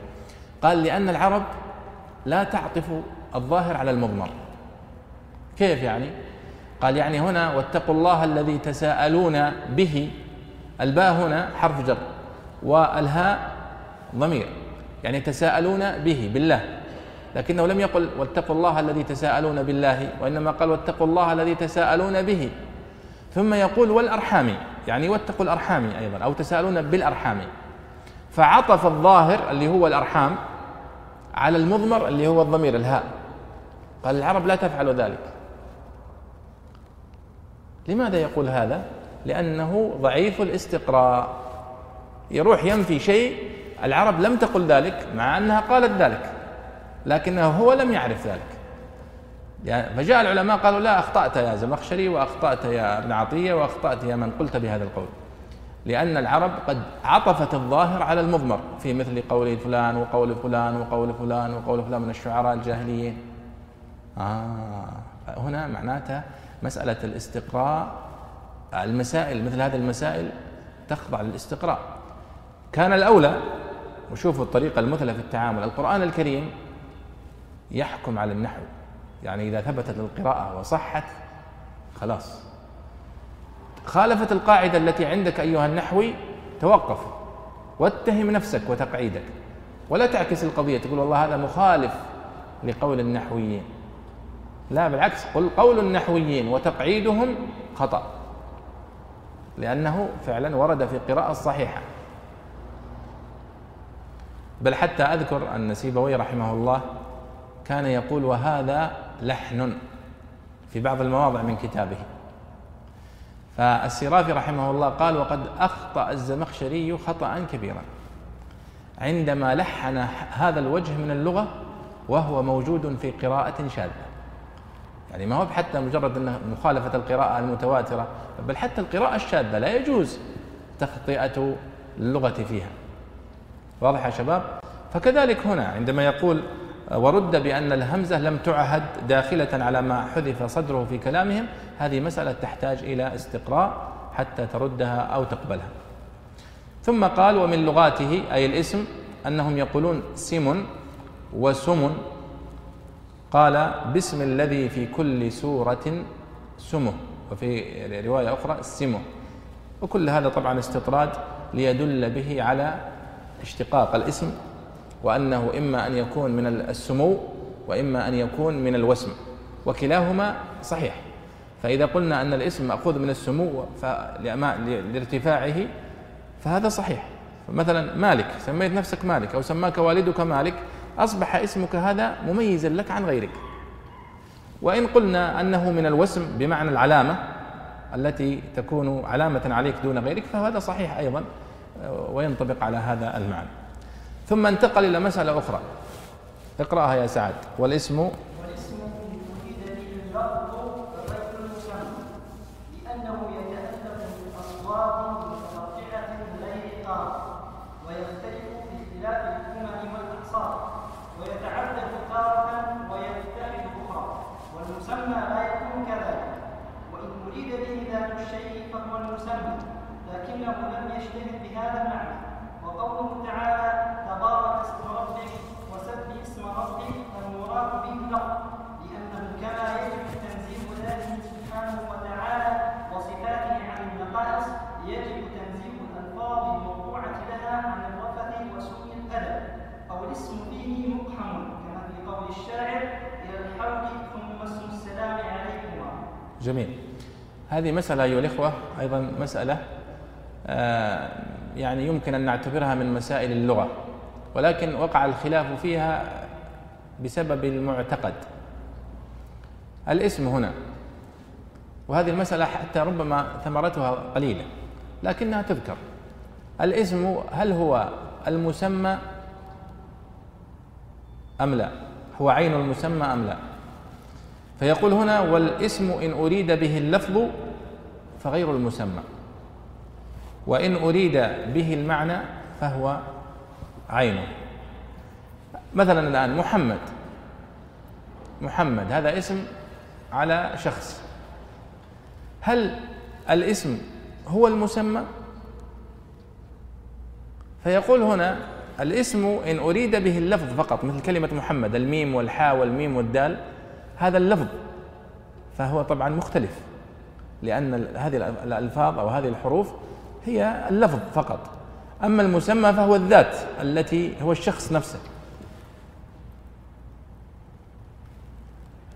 قال لأن العرب لا تعطف الظاهر على المضمر. كيف يعني؟ قال يعني هنا واتقوا الله الذي تساءلون به. الباء هنا حرف جر والهاء ضمير. يعني تساءلون به بالله. لكنه لم يقل واتقوا الله الذي تساءلون بالله وإنما قال واتقوا الله الذي تساءلون به. ثم يقول والأرحام. يعني واتقوا الأرحام أيضا أو تساءلون بالأرحام. فعطف الظاهر اللي هو الأرحام على المضمر اللي هو الضمير الهاء. قال العرب لا تفعل ذلك. لماذا يقول هذا؟ لأنه ضعيف الاستقراء. يروح ينفي شيء العرب لم تقل ذلك مع أنها قالت ذلك لكنه هو لم يعرف ذلك. يعني فجاء العلماء قالوا لا أخطأت يا زمخشري وأخطأت يا ابن عطية وأخطأت يا من قلت بهذا القول. لأن العرب قد عطفت الظاهر على المضمر في مثل قول فلان وقول فلان وقول فلان وقول فلان من الشعراء الجاهليين. آه هنا معناتها مسألة الاستقراء المسائل مثل هذه المسائل تخضع للاستقراء. كان الأولى وشوفوا الطريقة المثلى في التعامل القرآن الكريم يحكم على النحو. يعني إذا ثبتت القراءة وصحت خلاص. خالفت القاعدة التي عندك أيها النحوي توقف واتهم نفسك وتقعيدك. ولا تعكس القضية تقول والله هذا مخالف لقول النحويين. لا بالعكس قل قول النحويين وتقعيدهم خطأ. لأنه فعلا ورد في قراءة صحيحة. بل حتى أذكر أن سيبوي رحمه الله كان يقول وهذا لحن في بعض المواضع من كتابه. فالسرافي رحمه الله قال وقد أخطأ الزمخشري خطأ كبيرا. عندما لحن هذا الوجه من اللغة وهو موجود في قراءة شاذة. يعني ما هو حتى مجرد أنه مخالفة القراءة المتواترة بل حتى القراءة الشاذة لا يجوز تخطئة اللغة فيها. واضح يا شباب؟ فكذلك هنا عندما يقول ورد بأن الهمزة لم تعهد داخلة على ما حذف صدره في كلامهم. هذه مسألة تحتاج إلى استقراء حتى تردها أو تقبلها. ثم قال ومن لغاته أي الاسم أنهم يقولون سم وسم. قال باسم الذي في كل سورة سمه. وفي رواية أخرى سمه وكل هذا طبعا استطراد ليدل به على اشتقاق الاسم. وأنه إما أن يكون من السمو وإما أن يكون من الوسم وكلاهما صحيح. فإذا قلنا أن الإسم مأخوذ من السمو لارتفاعه فهذا صحيح. مثلا مالك سميت نفسك مالك أو سماك والدك مالك أصبح اسمك هذا مميزا لك عن غيرك. وإن قلنا أنه من الوسم بمعنى العلامة التي تكون علامة عليك دون غيرك فهذا صحيح أيضا وينطبق على هذا المعنى. ثم انتقل إلى مسألة أخرى. اقرأها يا سعد. والاسم؟ والاسم لأنه يتألف من أصوات متقطعة غير قاف ويختلف باختلاف الأمم والأقصار ويتعدد تارة ويتحد أخرى والمسمى لا يكون كذلك وإن أريد به ذات الشيء فهو المسمى لكنه لم يشتهر بهذا المعنى وقوله تعالى تبارك اسم ربك وسبح اسم ربك المراد به اللفظ لأنه كما يجب تنزيه ذاته سبحانه وتعالى وصفاته عن النقائص يجب تنزيه الألفاظ الموضوعة لها عن الرفث وسوء جميل. هذه مسألة أيها الإخوة أيضا مسألة آه، يعني يمكن أن نعتبرها من مسائل اللغة ولكن وقع الخلاف فيها بسبب المعتقد. الاسم هنا وهذه المسألة حتى ربما ثمرتها قليلة لكنها تذكر. الاسم هل هو المسمى أم لا؟ هو عين المسمى أم لا؟ فيقول هنا والاسم إن أريد به اللفظ فغير المسمى. وإن أريد به المعنى فهو عينه مثلا الآن محمد. محمد هذا اسم على شخص. هل الاسم هو المسمى؟ فيقول هنا الاسم إن أريد به اللفظ فقط مثل كلمة محمد الميم والحاء والميم والدال. هذا اللفظ فهو طبعا مختلف لأن هذه الألفاظ أو هذه الحروف هي اللفظ فقط. أما المسمى فهو الذات التي هو الشخص نفسه.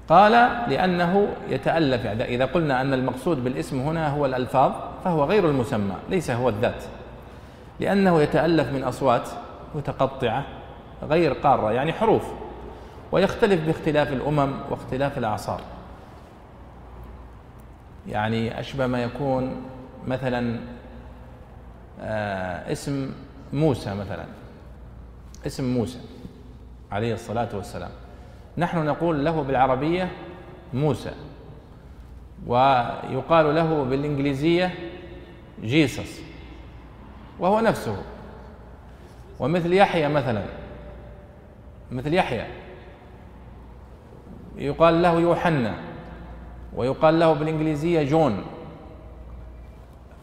قال لأنه يتألف يعني إذا قلنا أن المقصود بالاسم هنا هو الألفاظ فهو غير المسمى ليس هو الذات. لأنه يتألف من أصوات متقطعة غير قارة يعني حروف. ويختلف باختلاف الأمم واختلاف الأعصار. يعني أشبه ما يكون مثلا آه اسم موسى مثلا. اسم موسى عليه الصلاة والسلام. نحن نقول له بالعربية موسى ويقال له بالإنجليزية جيسس وهو نفسه. ومثل يحيى مثلا مثل يحيى. يقال له يوحنا ويقال له بالإنجليزية جون.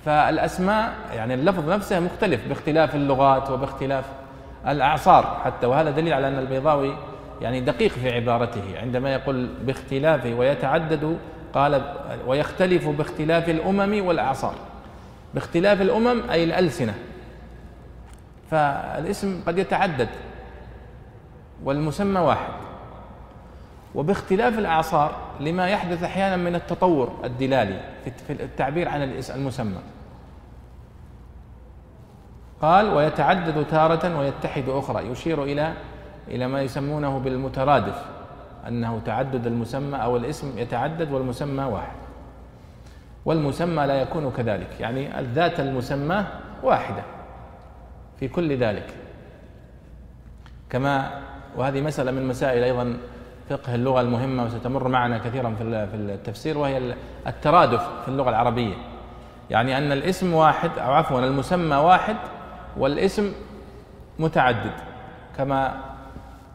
فالأسماء يعني اللفظ نفسه مختلف باختلاف اللغات وباختلاف الأعصار حتى وهذا دليل على أن البيضاوي يعني دقيق في عبارته. عندما يقول باختلافه ويتعدد قال ويختلف باختلاف الأمم والأعصار. باختلاف الأمم أي الألسنة. فالاسم قد يتعدد والمسمى واحد. وباختلاف الأعصار لما يحدث أحيانا من التطور الدلالي في التعبير عن المسمى. قال ويتعدد تارة ويتحد أخرى. يشير إلى إلى ما يسمونه بالمترادف أنه تعدد المسمى أو الاسم يتعدد والمسمى واحد. والمسمى لا يكون كذلك يعني الذات المسمى واحدة في كل ذلك. كما وهذه مسألة من مسائل أيضا فقه اللغة المهمة وستمر معنا كثيرا في التفسير وهي الترادف في اللغة العربية. يعني أن الاسم واحد أو عفوا المسمى واحد والاسم متعدد. كما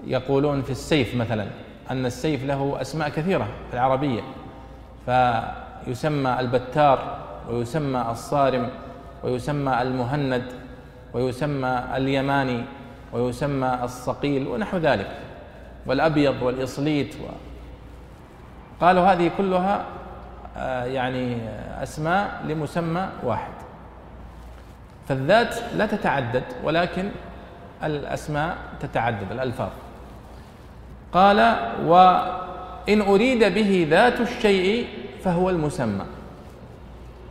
يقولون في السيف مثلا أن السيف له أسماء كثيرة في العربية. فيسمى البتار ويسمى الصارم ويسمى المهند ويسمى اليماني ويسمى الصقيل ونحو ذلك. والأبيض والإصليت و قالوا هذه كلها آه، يعني أسماء لمسمى واحد. فالذات لا تتعدد ولكن الأسماء تتعدد الألفاظ. قال وإن أريد به ذات الشيء فهو المسمى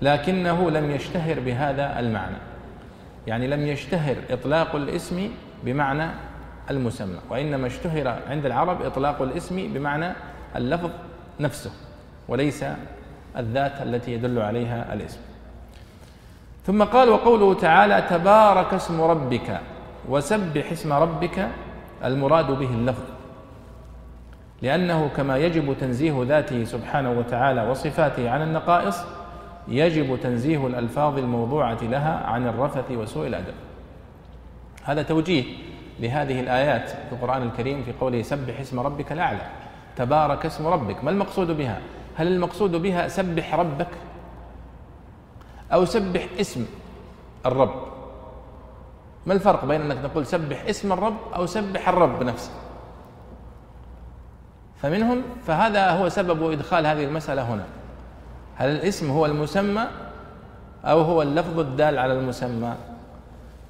لكنه لم يشتهر بهذا المعنى. يعني لم يشتهر إطلاق الاسم بمعنى المسمى وإنما اشتهر عند العرب إطلاق الاسم بمعنى اللفظ نفسه وليس الذات التي يدل عليها الاسم. ثم قال وقوله تعالى تبارك اسم ربك وسبح اسم ربك المراد به اللفظ. لأنه كما يجب تنزيه ذاته سبحانه وتعالى وصفاته عن النقائص يجب تنزيه الألفاظ الموضوعة لها عن الرفث وسوء الأدب. هذا توجيه لهذه الآيات في القرآن الكريم في قوله سبح اسم ربك الأعلى. تبارك اسم ربك. ما المقصود بها؟ هل المقصود بها سبح ربك؟ أو سبح اسم الرب؟ ما الفرق بين أنك تقول سبح اسم الرب أو سبح الرب نفسه؟ فمنهم فهذا هو سبب إدخال هذه المسألة هنا. هل الاسم هو المسمى أو هو اللفظ الدال على المسمى؟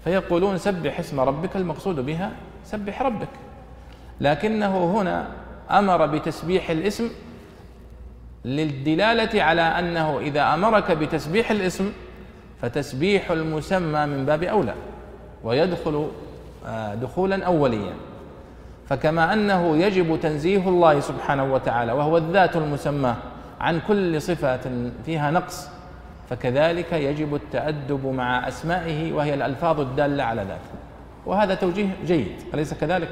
فيقولون سبح اسم ربك المقصود بها سبح ربك. لكنه هنا أمر بتسبيح الاسم للدلالة على أنه إذا أمرك بتسبيح الاسم فتسبيح المسمى من باب أولى ويدخل آه، دخولا أوليا. فكما أنه يجب تنزيه الله سبحانه وتعالى وهو الذات المسمى عن كل صفة فيها نقص فكذلك يجب التأدب مع أسمائه وهي الألفاظ الدالة على ذاته. وهذا توجيه جيد أليس كذلك؟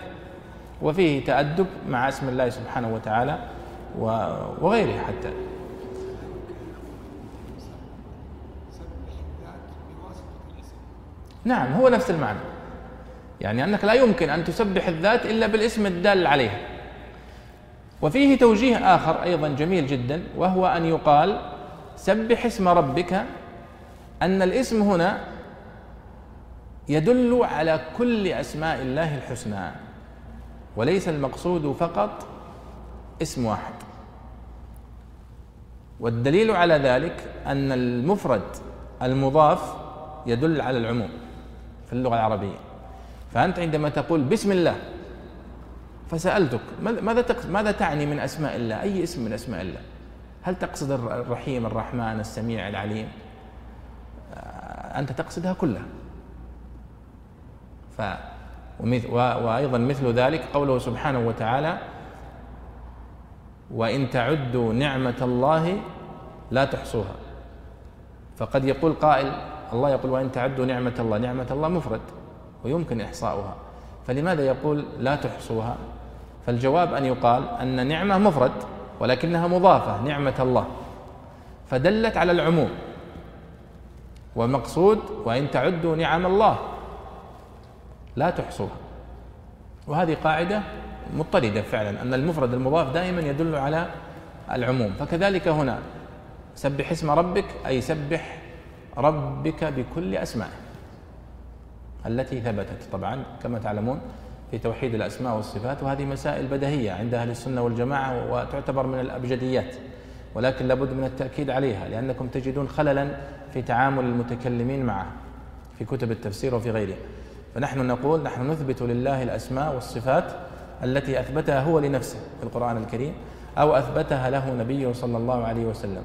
وفيه تأدب مع اسم الله سبحانه وتعالى وغيره حتى. نعم هو نفس المعنى. يعني أنك لا يمكن أن تسبح الذات إلا بالاسم الدال عليها. وفيه توجيه آخر أيضا جميل جدا وهو أن يقال سبح اسم ربك أن الاسم هنا يدل على كل أسماء الله الحسنى وليس المقصود فقط اسم واحد والدليل على ذلك أن المفرد المضاف يدل على العموم في اللغة العربية فأنت عندما تقول بسم الله فسألتك ماذا ماذا تعني من أسماء الله؟ أي اسم من أسماء الله؟ هل تقصد الرحيم الرحمن السميع العليم؟ آه، أنت تقصدها كلها. ف وأيضا مثل ذلك قوله سبحانه وتعالى وإن تعدوا نعمة الله لا تحصوها. فقد يقول قائل الله يقول وإن تعدوا نعمة الله نعمة الله مفرد ويمكن إحصاؤها. فلماذا يقول لا تحصوها؟ فالجواب أن يقال أن نعمة مفرد ولكنها مضافة نعمة الله. فدلت على العموم. والمقصود وإن تعدوا نعم الله. لا تحصوها. وهذه قاعدة مضطردة فعلا أن المفرد المضاف دائما يدل على العموم. فكذلك هنا سبح اسم ربك أي سبح ربك بكل أسمائه. التي ثبتت طبعا كما تعلمون في توحيد الأسماء والصفات وهذه مسائل بديهية عند أهل السنة والجماعة وتعتبر من الأبجديات ولكن لابد من التأكيد عليها لأنكم تجدون خللا في تعامل المتكلمين معها في كتب التفسير وفي غيرها فنحن نقول نحن نثبت لله الأسماء والصفات التي أثبتها هو لنفسه في القرآن الكريم أو أثبتها له نبيه صلى الله عليه وسلم.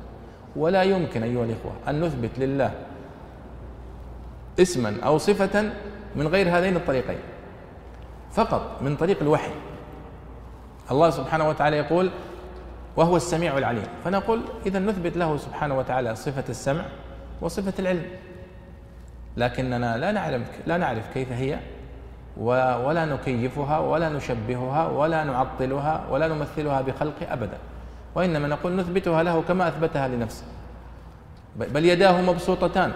ولا يمكن أيها الإخوة أن نثبت لله اسما أو صفة من غير هذين الطريقين. فقط من طريق الوحي. الله سبحانه وتعالى يقول وهو السميع العليم فنقول إذا نثبت له سبحانه وتعالى صفة السمع وصفة العلم. لكننا لا نعرف لا نعرف كيف هي ولا نكيفها ولا نشبهها ولا نعطلها ولا نمثلها بخلقه أبدا. وإنما نقول نثبتها له كما أثبتها لنفسه. بل يداه مبسوطتان.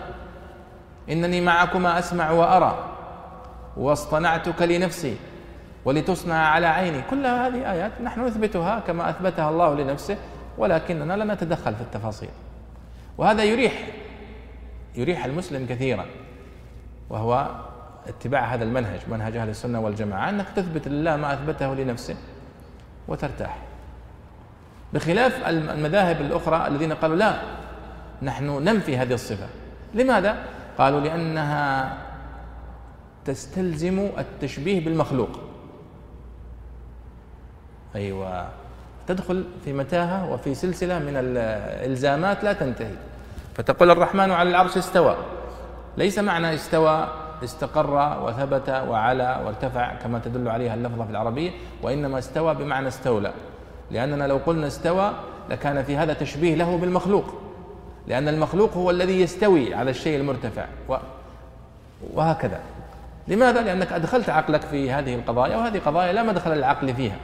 إنني معكما أسمع وأرى. واصطنعتك لنفسي ولتصنع على عيني. كل هذه آيات نحن نثبتها كما أثبتها الله لنفسه ولكننا لا نتدخل في التفاصيل. وهذا يريح يريح المسلم كثيرا وهو اتباع هذا المنهج منهج أهل السنة والجماعة أنك تثبت لله ما أثبته لنفسه وترتاح. بخلاف المذاهب الأخرى الذين قالوا لا نحن ننفي هذه الصفة. لماذا؟ قالوا لأنها تستلزم التشبيه بالمخلوق. أيوه. تدخل في متاهة وفي سلسلة من الإلزامات لا تنتهي. فتقول الرحمن على العرش استوى. ليس معنى استوى استقر وثبت وعلى وارتفع كما تدل عليها اللفظة في العربية وإنما استوى بمعنى استولى. لأننا لو قلنا استوى لكان في هذا تشبيه له بالمخلوق. لأن المخلوق هو الذي يستوي على الشيء المرتفع. وهكذا. لماذا؟ لأنك أدخلت عقلك في هذه القضايا وهذه قضايا لا مدخل للعقل فيها.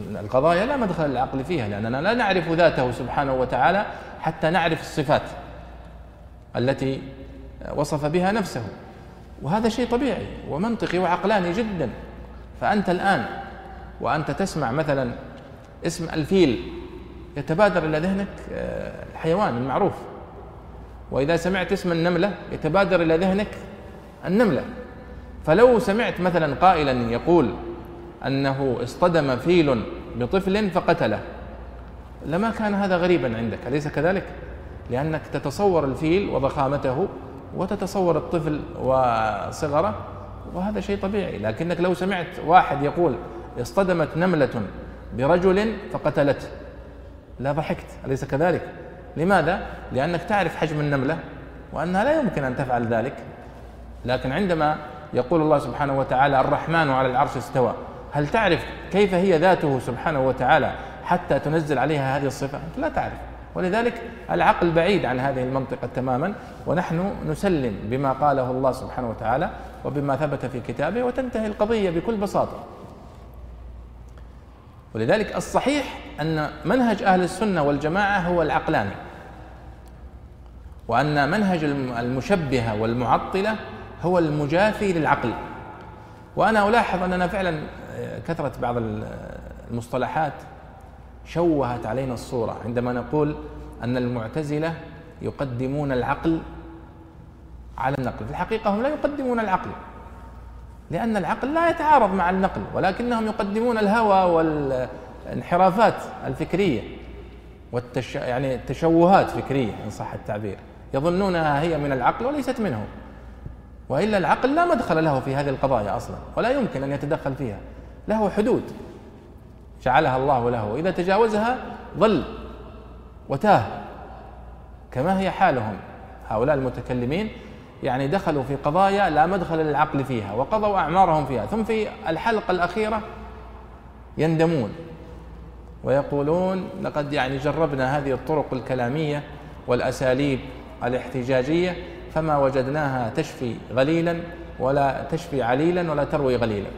القضايا لا مدخل للعقل فيها لأننا لا نعرف ذاته سبحانه وتعالى حتى نعرف الصفات التي وصف بها نفسه. وهذا شيء طبيعي ومنطقي وعقلاني جدا. فأنت الآن وأنت تسمع مثلا اسم الفيل يتبادر إلى ذهنك آه، الحيوان المعروف. وإذا سمعت اسم النملة يتبادر إلى ذهنك النملة. فلو سمعت مثلا قائلا يقول أنه اصطدم فيل بطفل فقتله لما كان هذا غريبا عندك؟ أليس كذلك؟ لأنك تتصور الفيل وضخامته وتتصور الطفل وصغره وهذا شيء طبيعي. لكنك لو سمعت واحد يقول اصطدمت نملة برجل فقتلته لا ضحكت. أليس كذلك؟ لماذا؟ لأنك تعرف حجم النملة وأنها لا يمكن أن تفعل ذلك. لكن عندما يقول الله سبحانه وتعالى الرحمن على العرش استوى هل تعرف كيف هي ذاته سبحانه وتعالى حتى تنزل عليها هذه الصفة؟ أنت لا تعرف. ولذلك العقل بعيد عن هذه المنطقة تماما ونحن نسلم بما قاله الله سبحانه وتعالى وبما ثبت في كتابه وتنتهي القضية بكل بساطة. ولذلك الصحيح أن منهج أهل السنة والجماعة هو العقلاني وأن منهج المشبهة والمعطلة هو المجافي للعقل. وأنا ألاحظ أننا فعلا كثرت بعض المصطلحات شوهت علينا الصورة. عندما نقول أن المعتزلة يقدمون العقل على النقل. في الحقيقة هم لا يقدمون العقل لأن العقل لا يتعارض مع النقل ولكنهم يقدمون الهوى والانحرافات الفكرية والتش... يعني تشوهات فكرية إن صح التعبير. يظنونها هي من العقل وليست منه وإلا العقل لا مدخل له في هذه القضايا أصلا ولا يمكن أن يتدخل فيها. له حدود. جعلها الله له. واذا تجاوزها ضل وتاه كما هي حالهم. هؤلاء المتكلمين يعني دخلوا في قضايا لا مدخل للعقل فيها وقضوا أعمارهم فيها. ثم في الحلقة الأخيرة يندمون ويقولون لقد يعني جربنا هذه الطرق الكلامية والأساليب الاحتجاجية فما وجدناها تشفي غليلا ولا تشفي عليلا ولا تروي غليلا.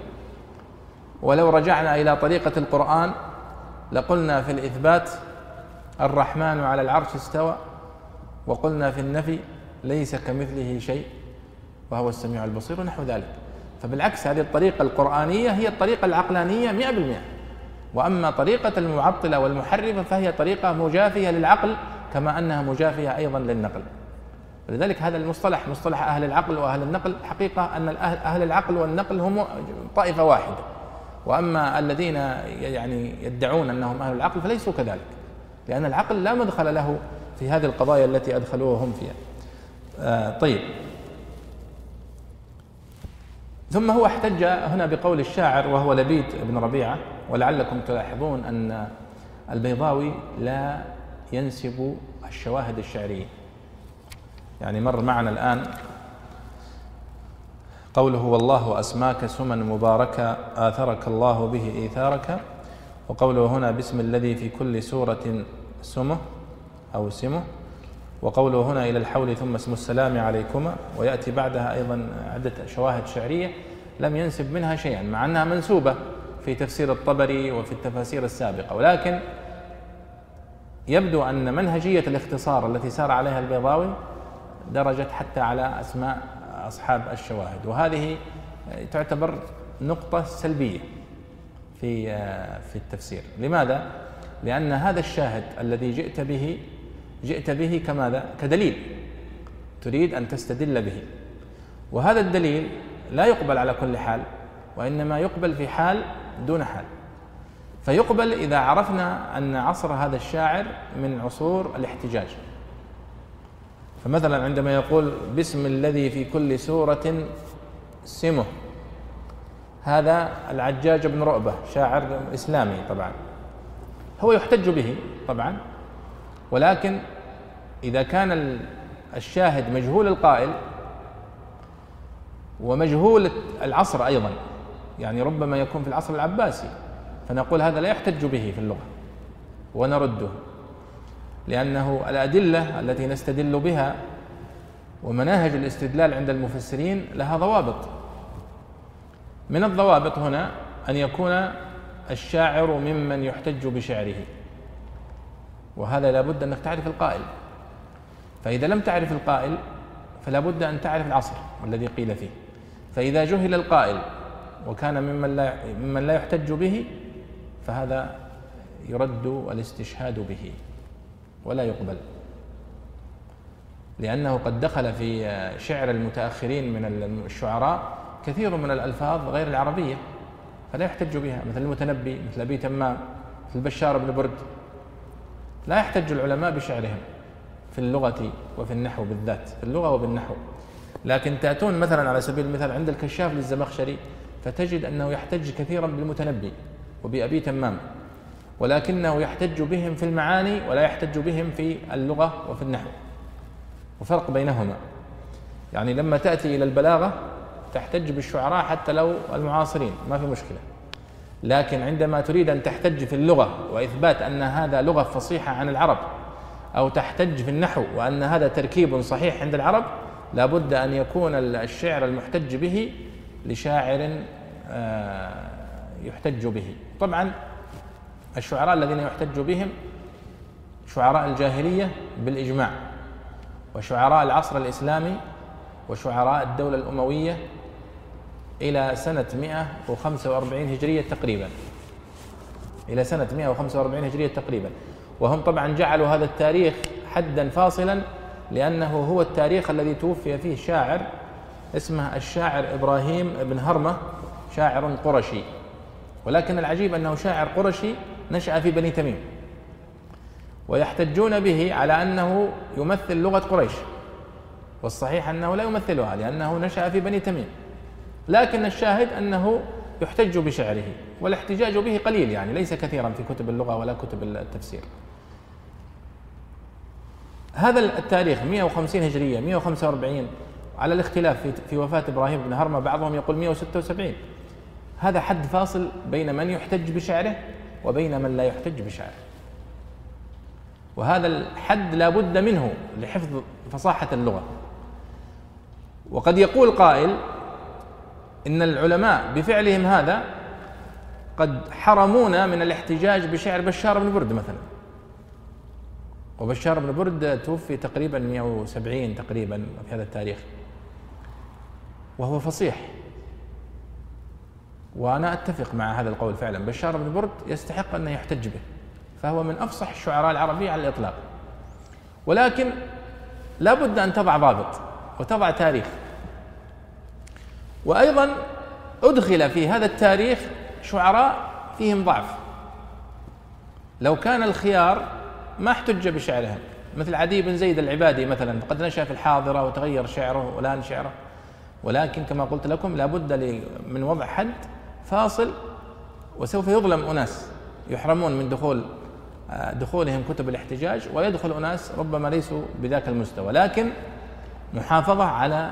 ولو رجعنا إلى طريقة القرآن لقلنا في الإثبات الرحمن على العرش استوى وقلنا في النفي ليس كمثله شيء وهو السميع البصير ونحو ذلك. فبالعكس هذه الطريقة القرآنية هي الطريقة العقلانية مئة بالمئة. وأما طريقة المعطلة والمحرفة فهي طريقة مجافية للعقل كما أنها مجافية أيضا للنقل. ولذلك هذا المصطلح مصطلح أهل العقل وأهل النقل حقيقة أن أهل العقل والنقل هم طائفة واحدة. وأما الذين يعني يدعون أنهم أهل العقل فليسوا كذلك. لأن العقل لا مدخل له في هذه القضايا التي أدخلوها هم فيها. آه طيب. ثم هو احتج هنا بقول الشاعر وهو لبيد بن ربيعة ولعلكم تلاحظون أن البيضاوي لا ينسب الشواهد الشعرية. يعني مر معنا الآن قوله والله أسماك سما مباركة آثرك الله به إيثارك وقوله هنا باسم الذي في كل سورة سمه أو سمه وقوله هنا إلى الحول ثم اسم السلام عليكما ويأتي بعدها أيضا عدة شواهد شعرية لم ينسب منها شيئا مع أنها منسوبة في تفسير الطبري وفي التفاسير السابقة ولكن يبدو أن منهجية الاختصار التي سار عليها البيضاوي درجت حتى على أسماء أصحاب الشواهد. وهذه تعتبر نقطة سلبية في في التفسير. لماذا؟ لأن هذا الشاهد الذي جئت به جئت به كماذا؟ كدليل تريد أن تستدل به. وهذا الدليل لا يقبل على كل حال وإنما يقبل في حال دون حال. فيقبل إذا عرفنا أن عصر هذا الشاعر من عصور الاحتجاج. فمثلا عندما يقول باسم الذي في كل سورة سمه هذا العجاج بن رؤبة شاعر إسلامي طبعا. هو يحتج به طبعا ولكن إذا كان الشاهد مجهول القائل ومجهول العصر أيضا يعني ربما يكون في العصر العباسي فنقول هذا لا يحتج به في اللغة ونرده. لأنه الأدلة التي نستدل بها ومناهج الاستدلال عند المفسرين لها ضوابط. من الضوابط هنا أن يكون الشاعر ممن يحتج بشعره وهذا لابد أنك تعرف القائل. فإذا لم تعرف القائل فلا بد أن تعرف العصر الذي قيل فيه. فإذا جهل القائل وكان ممن لا ممن لا يحتج به فهذا يرد الاستشهاد به. ولا يقبل. لأنه قد دخل في شعر المتأخرين من الشعراء كثير من الألفاظ غير العربية فلا يحتج بها مثل المتنبي مثل أبي تمام مثل بشار بن برد. لا يحتج العلماء بشعرهم في اللغة وفي النحو بالذات في اللغة وبالنحو لكن تأتون مثلا على سبيل المثال عند الكشاف للزمخشري فتجد أنه يحتج كثيرا بالمتنبي وبأبي تمام. ولكنه يحتج بهم في المعاني ولا يحتج بهم في اللغة وفي النحو. وفرق بينهما. يعني لما تأتي إلى البلاغة تحتج بالشعراء حتى لو المعاصرين ما في مشكلة. لكن عندما تريد أن تحتج في اللغة وإثبات أن هذا لغة فصيحة عن العرب أو تحتج في النحو وأن هذا تركيب صحيح عند العرب لابد أن يكون الشعر المحتج به لشاعر آه، يحتج به. طبعا الشعراء الذين يحتج بهم شعراء الجاهلية بالإجماع وشعراء العصر الإسلامي وشعراء الدولة الأموية إلى سنة 145 هجرية تقريبا. إلى سنة 145 هجرية تقريبا. وهم طبعا جعلوا هذا التاريخ حدا فاصلا لأنه هو التاريخ الذي توفي فيه شاعر اسمه الشاعر إبراهيم بن هرمة شاعر قرشي. ولكن العجيب أنه شاعر قرشي نشأ في بني تميم. ويحتجون به على أنه يمثل لغة قريش. والصحيح أنه لا يمثلها لأنه نشأ في بني تميم. لكن الشاهد أنه يحتج بشعره والاحتجاج به قليل يعني ليس كثيرا في كتب اللغة ولا كتب التفسير. هذا التاريخ 150 هجرية 145 على الاختلاف في, وفاة إبراهيم بن هرمة بعضهم يقول 176 هذا حد فاصل بين من يحتج بشعره وبين من لا يحتج بشعره. وهذا الحد لا بد منه لحفظ فصاحة اللغة. وقد يقول قائل إن العلماء بفعلهم هذا قد حرمونا من الاحتجاج بشعر بشار بن برد مثلا. وبشار بن برد توفي تقريبا 170 تقريبا في هذا التاريخ. وهو فصيح. وأنا أتفق مع هذا القول فعلا. بشار بن برد يستحق أن يحتج به فهو من أفصح الشعراء العربية على الإطلاق. ولكن لا بد أن تضع ضابط وتضع تاريخ. وأيضا أدخل في هذا التاريخ شعراء فيهم ضعف. لو كان الخيار ما احتج بشعرهم مثل عدي بن زيد العبادي مثلا قد نشأ في الحاضرة وتغير شعره والآن شعره. ولكن كما قلت لكم لابد من وضع حد فاصل وسوف يظلم أناس يحرمون من دخول آه، دخولهم كتب الاحتجاج ويدخل أناس ربما ليسوا بذاك المستوى. لكن محافظة على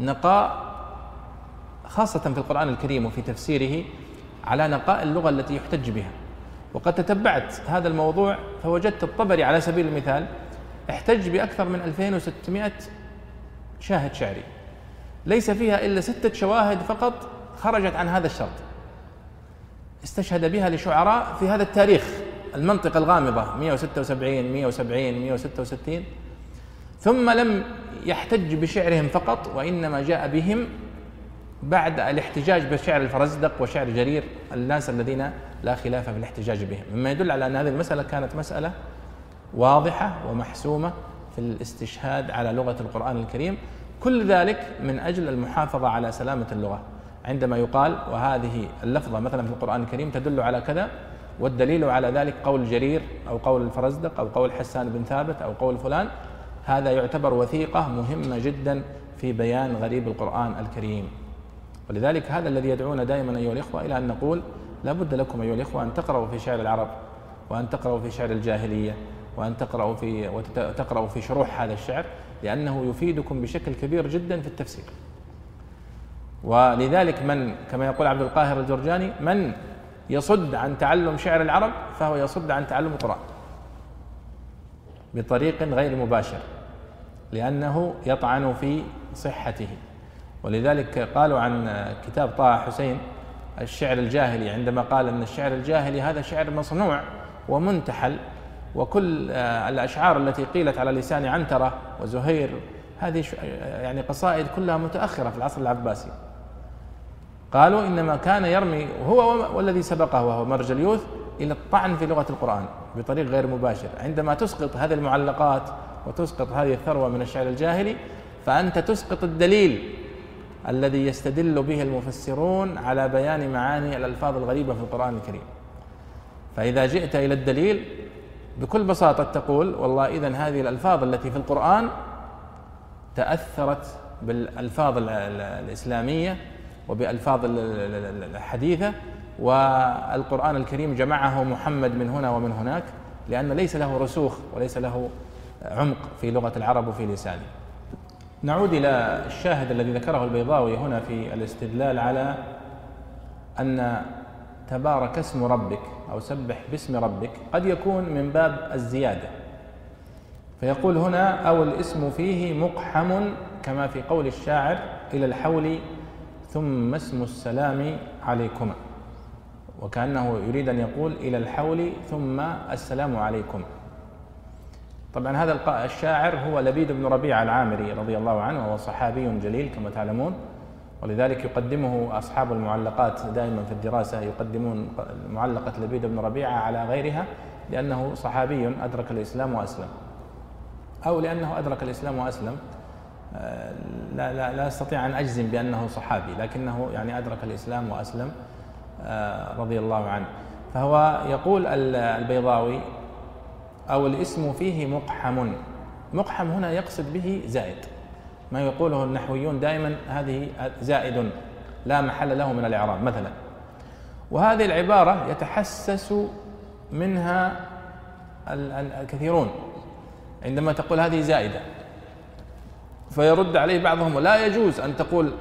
نقاء خاصة في القرآن الكريم وفي تفسيره على نقاء اللغة التي يحتج بها. وقد تتبعت هذا الموضوع فوجدت الطبري على سبيل المثال احتج بأكثر من 2600 شاهد شعري. ليس فيها إلا ستة شواهد فقط خرجت عن هذا الشرط. استشهد بها لشعراء في هذا التاريخ المنطقة الغامضة 176 170 166 ثم لم يحتج بشعرهم فقط وإنما جاء بهم بعد الاحتجاج بشعر الفرزدق وشعر جرير الناس الذين لا خلاف في الاحتجاج بهم. مما يدل على أن هذه المسألة كانت مسألة واضحة ومحسومة في الاستشهاد على لغة القرآن الكريم. كل ذلك من أجل المحافظة على سلامة اللغة. عندما يقال وهذه اللفظة مثلا في القرآن الكريم تدل على كذا والدليل على ذلك قول جرير أو قول الفرزدق أو قول حسان بن ثابت أو قول فلان. هذا يعتبر وثيقة مهمة جدا في بيان غريب القرآن الكريم. ولذلك هذا الذي يدعونا دائما أيها الإخوة إلى أن نقول لا بد لكم أيها الإخوة أن تقرأوا في شعر العرب وأن تقرأوا في شعر الجاهلية وأن تقرأوا في وتقرأوا في شروح هذا الشعر لأنه يفيدكم بشكل كبير جدا في التفسير. ولذلك من كما يقول عبد القاهر الجرجاني من يصد عن تعلم شعر العرب فهو يصد عن تعلم القرآن بطريق غير مباشر لأنه يطعن في صحته. ولذلك قالوا عن كتاب طه حسين الشعر الجاهلي عندما قال إن الشعر الجاهلي هذا شعر مصنوع ومنتحل وكل الأشعار التي قيلت على لسان عنترة وزهير هذه يعني قصائد كلها متأخرة في العصر العباسي. قالوا إنما كان يرمي هو والذي سبقه وهو مرجليوث إلى الطعن في لغة القرآن بطريق غير مباشر. عندما تسقط هذه المعلقات وتسقط هذه الثروة من الشعر الجاهلي فأنت تسقط الدليل الذي يستدل به المفسرون على بيان معاني الألفاظ الغريبة في القرآن الكريم. فإذا جئت إلى الدليل بكل بساطة تقول والله اذا هذه الألفاظ التي في القرآن تأثرت بالألفاظ الإسلامية وبألفاظ الحديثة والقرآن الكريم جمعه محمد من هنا ومن هناك لأن ليس له رسوخ وليس له عمق في لغة العرب وفي لسانه. نعود إلى الشاهد الذي ذكره البيضاوي هنا في الاستدلال على أن تبارك اسم ربك أو سبح باسم ربك قد يكون من باب الزيادة. فيقول هنا أو الاسم فيه مقحم كما في قول الشاعر إلى الحول ثم اسم السلام عليكما. وكأنه يريد أن يقول إلى الحول ثم السلام عليكم. طبعا هذا الشاعر هو لبيد بن ربيعة العامري رضي الله عنه وهو صحابي جليل كما تعلمون. ولذلك يقدمه أصحاب المعلقات دائما في الدراسة يقدمون معلقة لبيد بن ربيعة على غيرها لأنه صحابي أدرك الإسلام وأسلم. أو لأنه أدرك الإسلام وأسلم. لا لا لا أستطيع أن أجزم بأنه صحابي لكنه يعني أدرك الإسلام وأسلم آه، رضي الله عنه. فهو يقول البيضاوي أو الاسم فيه مقحم. مقحم هنا يقصد به زائد. ما يقوله النحويون دائما هذه زائد لا محل له من الإعراب مثلا. وهذه العبارة يتحسس منها الكثيرون عندما تقول هذه زائدة. فيرد عليه بعضهم لا يجوز أن تقول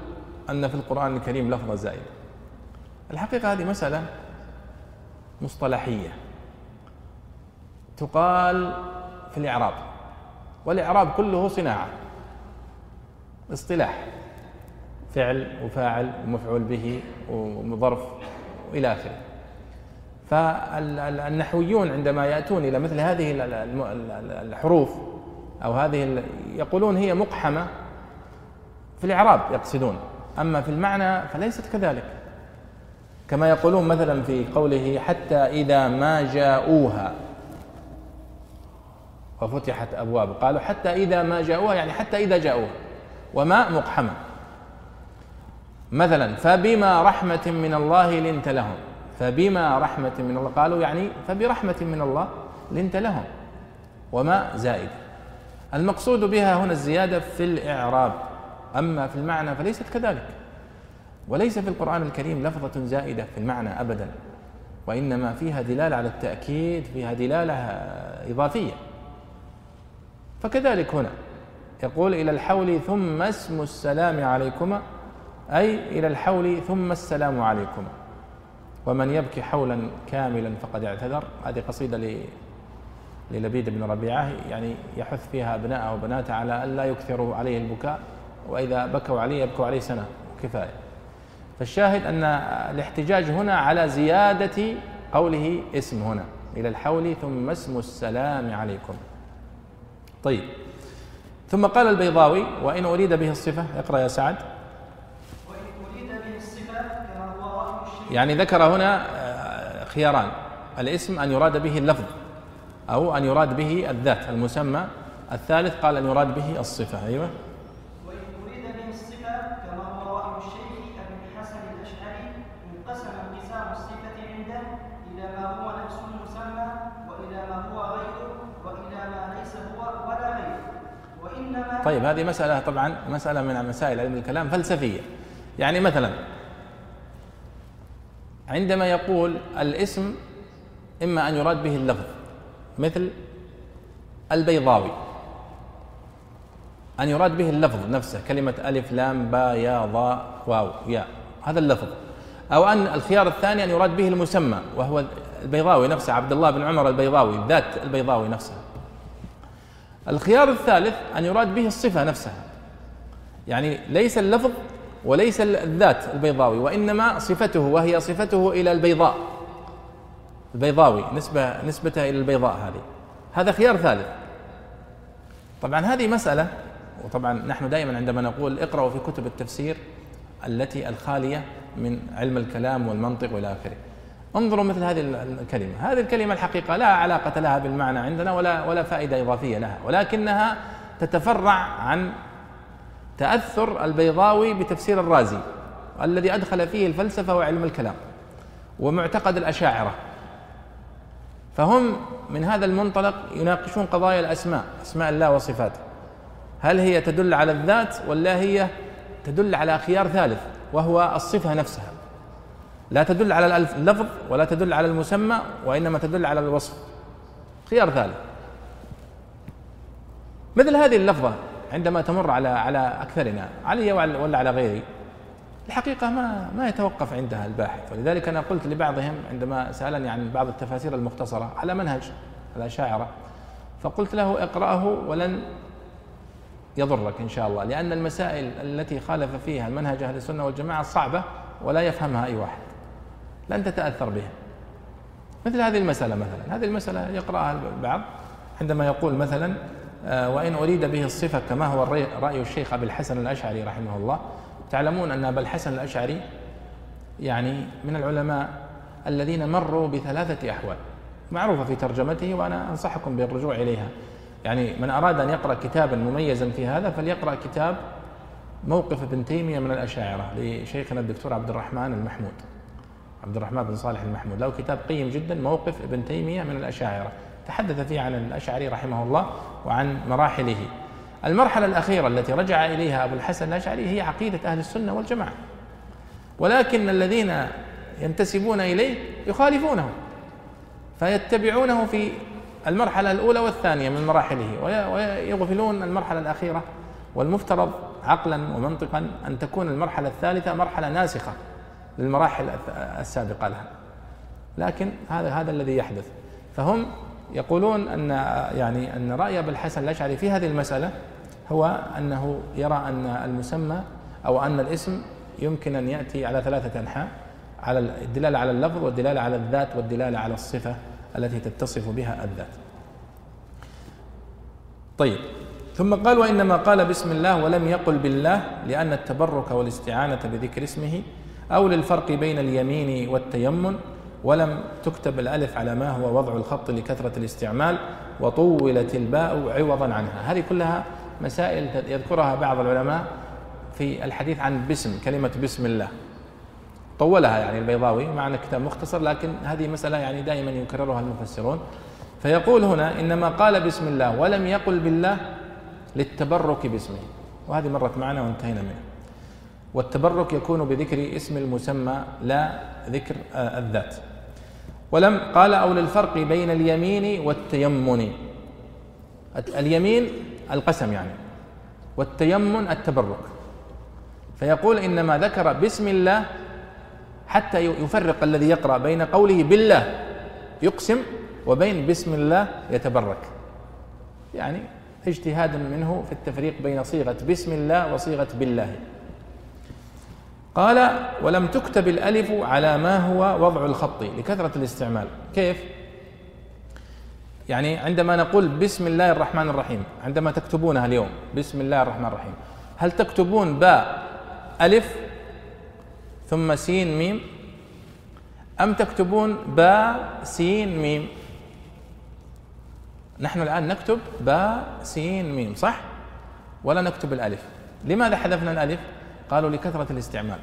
أن في القرآن الكريم لفظة زائدة الحقيقة هذه مسألة مصطلحية. تقال في الإعراب والإعراب كله صناعة. اصطلاح فعل وفاعل ومفعول به وظرف وإلى آخره. فالنحويون عندما يأتون إلى مثل هذه الحروف أو هذه يقولون هي مقحمة في الإعراب يقصدون. أما في المعنى فليست كذلك. كما يقولون مثلا في قوله حتى إذا ما جاءوها. وفتحت أبواب. قالوا حتى إذا ما جاءوها يعني حتى إذا جاءوها. وما مقحمة. مثلا فبما رحمة من الله لنت لهم. فبما رحمة من الله. قالوا يعني فبرحمة من الله لنت لهم. وما زائد. المقصود بها هنا الزيادة في الإعراب. أما في المعنى فليست كذلك. وليس في القرآن الكريم لفظة زائدة في المعنى أبدا وإنما فيها دلالة على التأكيد فيها دلالة إضافية. فكذلك هنا يقول إلى الحول ثم اسم السلام عليكما أي إلى الحول ثم السلام عليكما. ومن يبكي حولا كاملا فقد اعتذر. هذه قصيدة للبيد بن ربيعة يعني يحث فيها أبناءه وبناته على ألا يكثروا عليه البكاء وإذا بكوا عليه يبكوا عليه سنة كفاية. فالشاهد أن الاحتجاج هنا على زيادة قوله اسم هنا إلى الحول ثم اسم السلام عليكم. طيب. ثم قال البيضاوي وإن أريد به الصفة اقرأ يا سعد. وإن أريد به الصفة يعني ذكر هنا آه، خياران الاسم أن يراد به اللفظ. أو أن يراد به الذات المسمى الثالث قال أن يراد به الصفة أيوة. وإن أريد به الصفة كما هو رأي الشيخ أبي الحسن الأشعري انقسم انقسام الصفة عنده إلى ما هو نفس المسمى وإلى ما هو غيره وإلى ما ليس هو ولا غيره وإنما طيب هذه مسألة طبعا مسألة من مسائل علم الكلام فلسفية. يعني مثلا عندما يقول الاسم إما أن يراد به اللفظ مثل البيضاوي. أن يراد به اللفظ نفسه كلمة ألف لام با يا ضاء واو يا هذا اللفظ. أو أن الخيار الثاني أن يراد به المسمى وهو البيضاوي نفسه عبد الله بن عمر البيضاوي ذات البيضاوي نفسها الخيار الثالث أن يراد به الصفة نفسها. يعني ليس اللفظ وليس الذات البيضاوي وإنما صفته وهي صفته إلى البيضاء. البيضاوي نسبة نسبته إلى البيضاء هذه. هذا خيار ثالث. طبعا هذه مسألة وطبعا نحن دائما عندما نقول اقرأوا في كتب التفسير التي الخالية من علم الكلام والمنطق والى آخره. انظروا مثل هذه الكلمة، هذه الكلمة الحقيقة لا علاقة لها بالمعنى عندنا ولا ولا فائدة إضافية لها، ولكنها تتفرع عن تأثر البيضاوي بتفسير الرازي الذي أدخل فيه الفلسفة وعلم الكلام ومعتقد الأشاعرة. فهم من هذا المنطلق يناقشون قضايا الأسماء أسماء الله وصفاته. هل هي تدل على الذات ولا هي تدل على خيار ثالث وهو الصفة نفسها. لا تدل على اللفظ ولا تدل على المسمى وإنما تدل على الوصف. خيار ثالث. مثل هذه اللفظة عندما تمر على على أكثرنا علي ولا على غيري الحقيقة ما ما يتوقف عندها الباحث. ولذلك أنا قلت لبعضهم عندما سألني عن بعض التفاسير المختصرة على منهج الأشاعرة فقلت له اقرأه ولن يضرك إن شاء الله لأن المسائل التي خالف فيها منهج أهل السنة والجماعة صعبة ولا يفهمها أي واحد. لن تتأثر بها مثل هذه المسألة مثلا. هذه المسألة يقرأها البعض عندما يقول مثلا آه، وإن أريد به الصفة كما هو رأي الشيخ أبي الحسن الأشعري رحمه الله تعلمون أن أبا الحسن الأشعري يعني من العلماء الذين مروا بثلاثة أحوال معروفة في ترجمته وأنا أنصحكم بالرجوع إليها. يعني من أراد أن يقرأ كتابا مميزا في هذا فليقرأ كتاب موقف ابن تيمية من الأشاعرة لشيخنا الدكتور عبد الرحمن المحمود عبد الرحمن بن صالح المحمود. له كتاب قيم جدا موقف ابن تيمية من الأشاعرة. تحدث فيه عن الأشعري رحمه الله وعن مراحله. المرحلة الأخيرة التي رجع إليها أبو الحسن الأشعري هي عقيدة أهل السنة والجماعة. ولكن الذين ينتسبون إليه يخالفونه فيتبعونه في المرحلة الأولى والثانية من مراحله ويغفلون المرحلة الأخيرة. والمفترض عقلا ومنطقا أن تكون المرحلة الثالثة مرحلة ناسخة للمراحل السابقة لها. لكن هذا هذا الذي يحدث. فهم يقولون أن يعني أن رأي ابي الحسن الأشعري في هذه المسألة هو أنه يرى أن المسمى أو أن الاسم يمكن أن يأتي على ثلاثة أنحاء على الدلالة على اللفظ والدلالة على الذات والدلالة على الصفة التي تتصف بها الذات. طيب ثم قال وإنما قال بسم الله ولم يقل بالله لأن التبرك والاستعانة بذكر اسمه أو للفرق بين اليمين والتيمن ولم تكتب الألف على ما هو وضع الخط لكثرة الاستعمال وطولت الباء عوضا عنها. هذه كلها مسائل يذكرها بعض العلماء في الحديث عن بسم كلمة بسم الله. طولها يعني البيضاوي مع أن كتاب مختصر لكن هذه مسألة يعني دائما يكررها المفسرون. فيقول هنا إنما قال بسم الله ولم يقل بالله للتبرك باسمه. وهذه مرت معنا وانتهينا منها والتبرك يكون بذكر اسم المسمى لا ذكر آه، الذات. ولم قال أو للفرق بين اليمين والتيمن. اليمين القسم يعني والتيمن التبرك. فيقول إنما ذكر بسم الله حتى يفرق الذي يقرأ بين قوله بالله يقسم وبين بسم الله يتبرك. يعني اجتهاد منه في التفريق بين صيغة بسم الله وصيغة بالله. قال ولم تكتب الألف على ما هو وضع الخط لكثرة الاستعمال. كيف؟ يعني عندما نقول بسم الله الرحمن الرحيم عندما تكتبونها اليوم بسم الله الرحمن الرحيم هل تكتبون باء ألف ثم سين ميم؟ أم تكتبون باء سين ميم؟ نحن الآن نكتب باء سين ميم صح؟ ولا نكتب الألف. لماذا حذفنا الألف؟ قالوا لكثرة الاستعمال.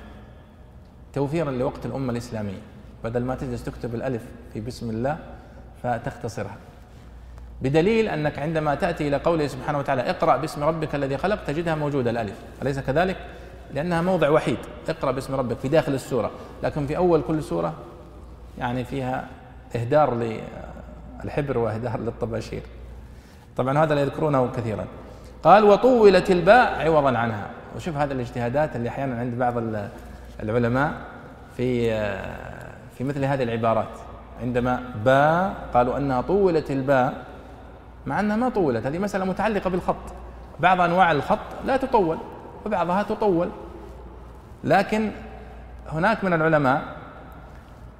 توفيرا لوقت الأمة الإسلامية. بدل ما تجلس تكتب الألف في بسم الله فتختصرها. بدليل أنك عندما تأتي إلى قوله سبحانه وتعالى اقرأ باسم ربك الذي خلق تجدها موجودة الألف. أليس كذلك؟ لأنها موضع وحيد. اقرأ باسم ربك في داخل السورة. لكن في أول كل سورة يعني فيها إهدار للحبر وإهدار للطباشير. طبعا هذا لا يذكرونه كثيرا. قال وطولت الباء عوضا عنها. وشوف هذه الاجتهادات اللي أحيانا عند بعض العلماء في في مثل هذه العبارات. عندما باء قالوا أنها طولت الباء مع أنها ما طولت هذه مسألة متعلقة بالخط. بعض أنواع الخط لا تطول وبعضها تطول. لكن هناك من العلماء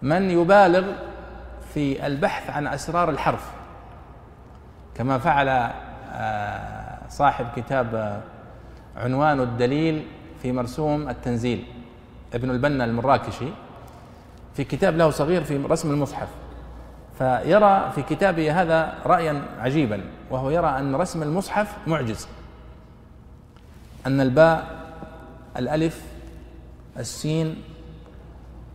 من يبالغ في البحث عن أسرار الحرف. كما فعل آه، صاحب كتاب عنوان الدليل في مرسوم التنزيل. ابن البنا المراكشي في كتاب له صغير في رسم المصحف فيرى في كتابه هذا رأيا عجيبا وهو يرى أن رسم المصحف معجز. أن الباء الألف السين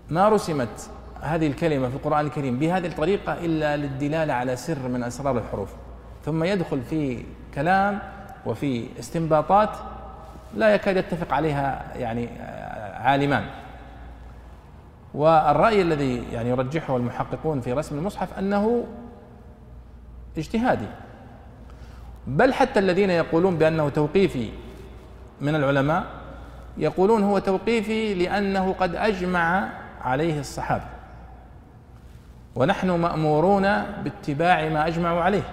ما رسمت هذه الكلمة في القرآن الكريم بهذه الطريقة إلا للدلالة على سر من أسرار الحروف. ثم يدخل في كلام وفي استنباطات لا يكاد يتفق عليها يعني عالمان. والرأي الذي يعني يرجحه المحققون في رسم المصحف أنه اجتهادي. بل حتى الذين يقولون بأنه توقيفي من العلماء يقولون هو توقيفي لأنه قد أجمع عليه الصحابة. ونحن مأمورون باتباع ما أجمعوا عليه.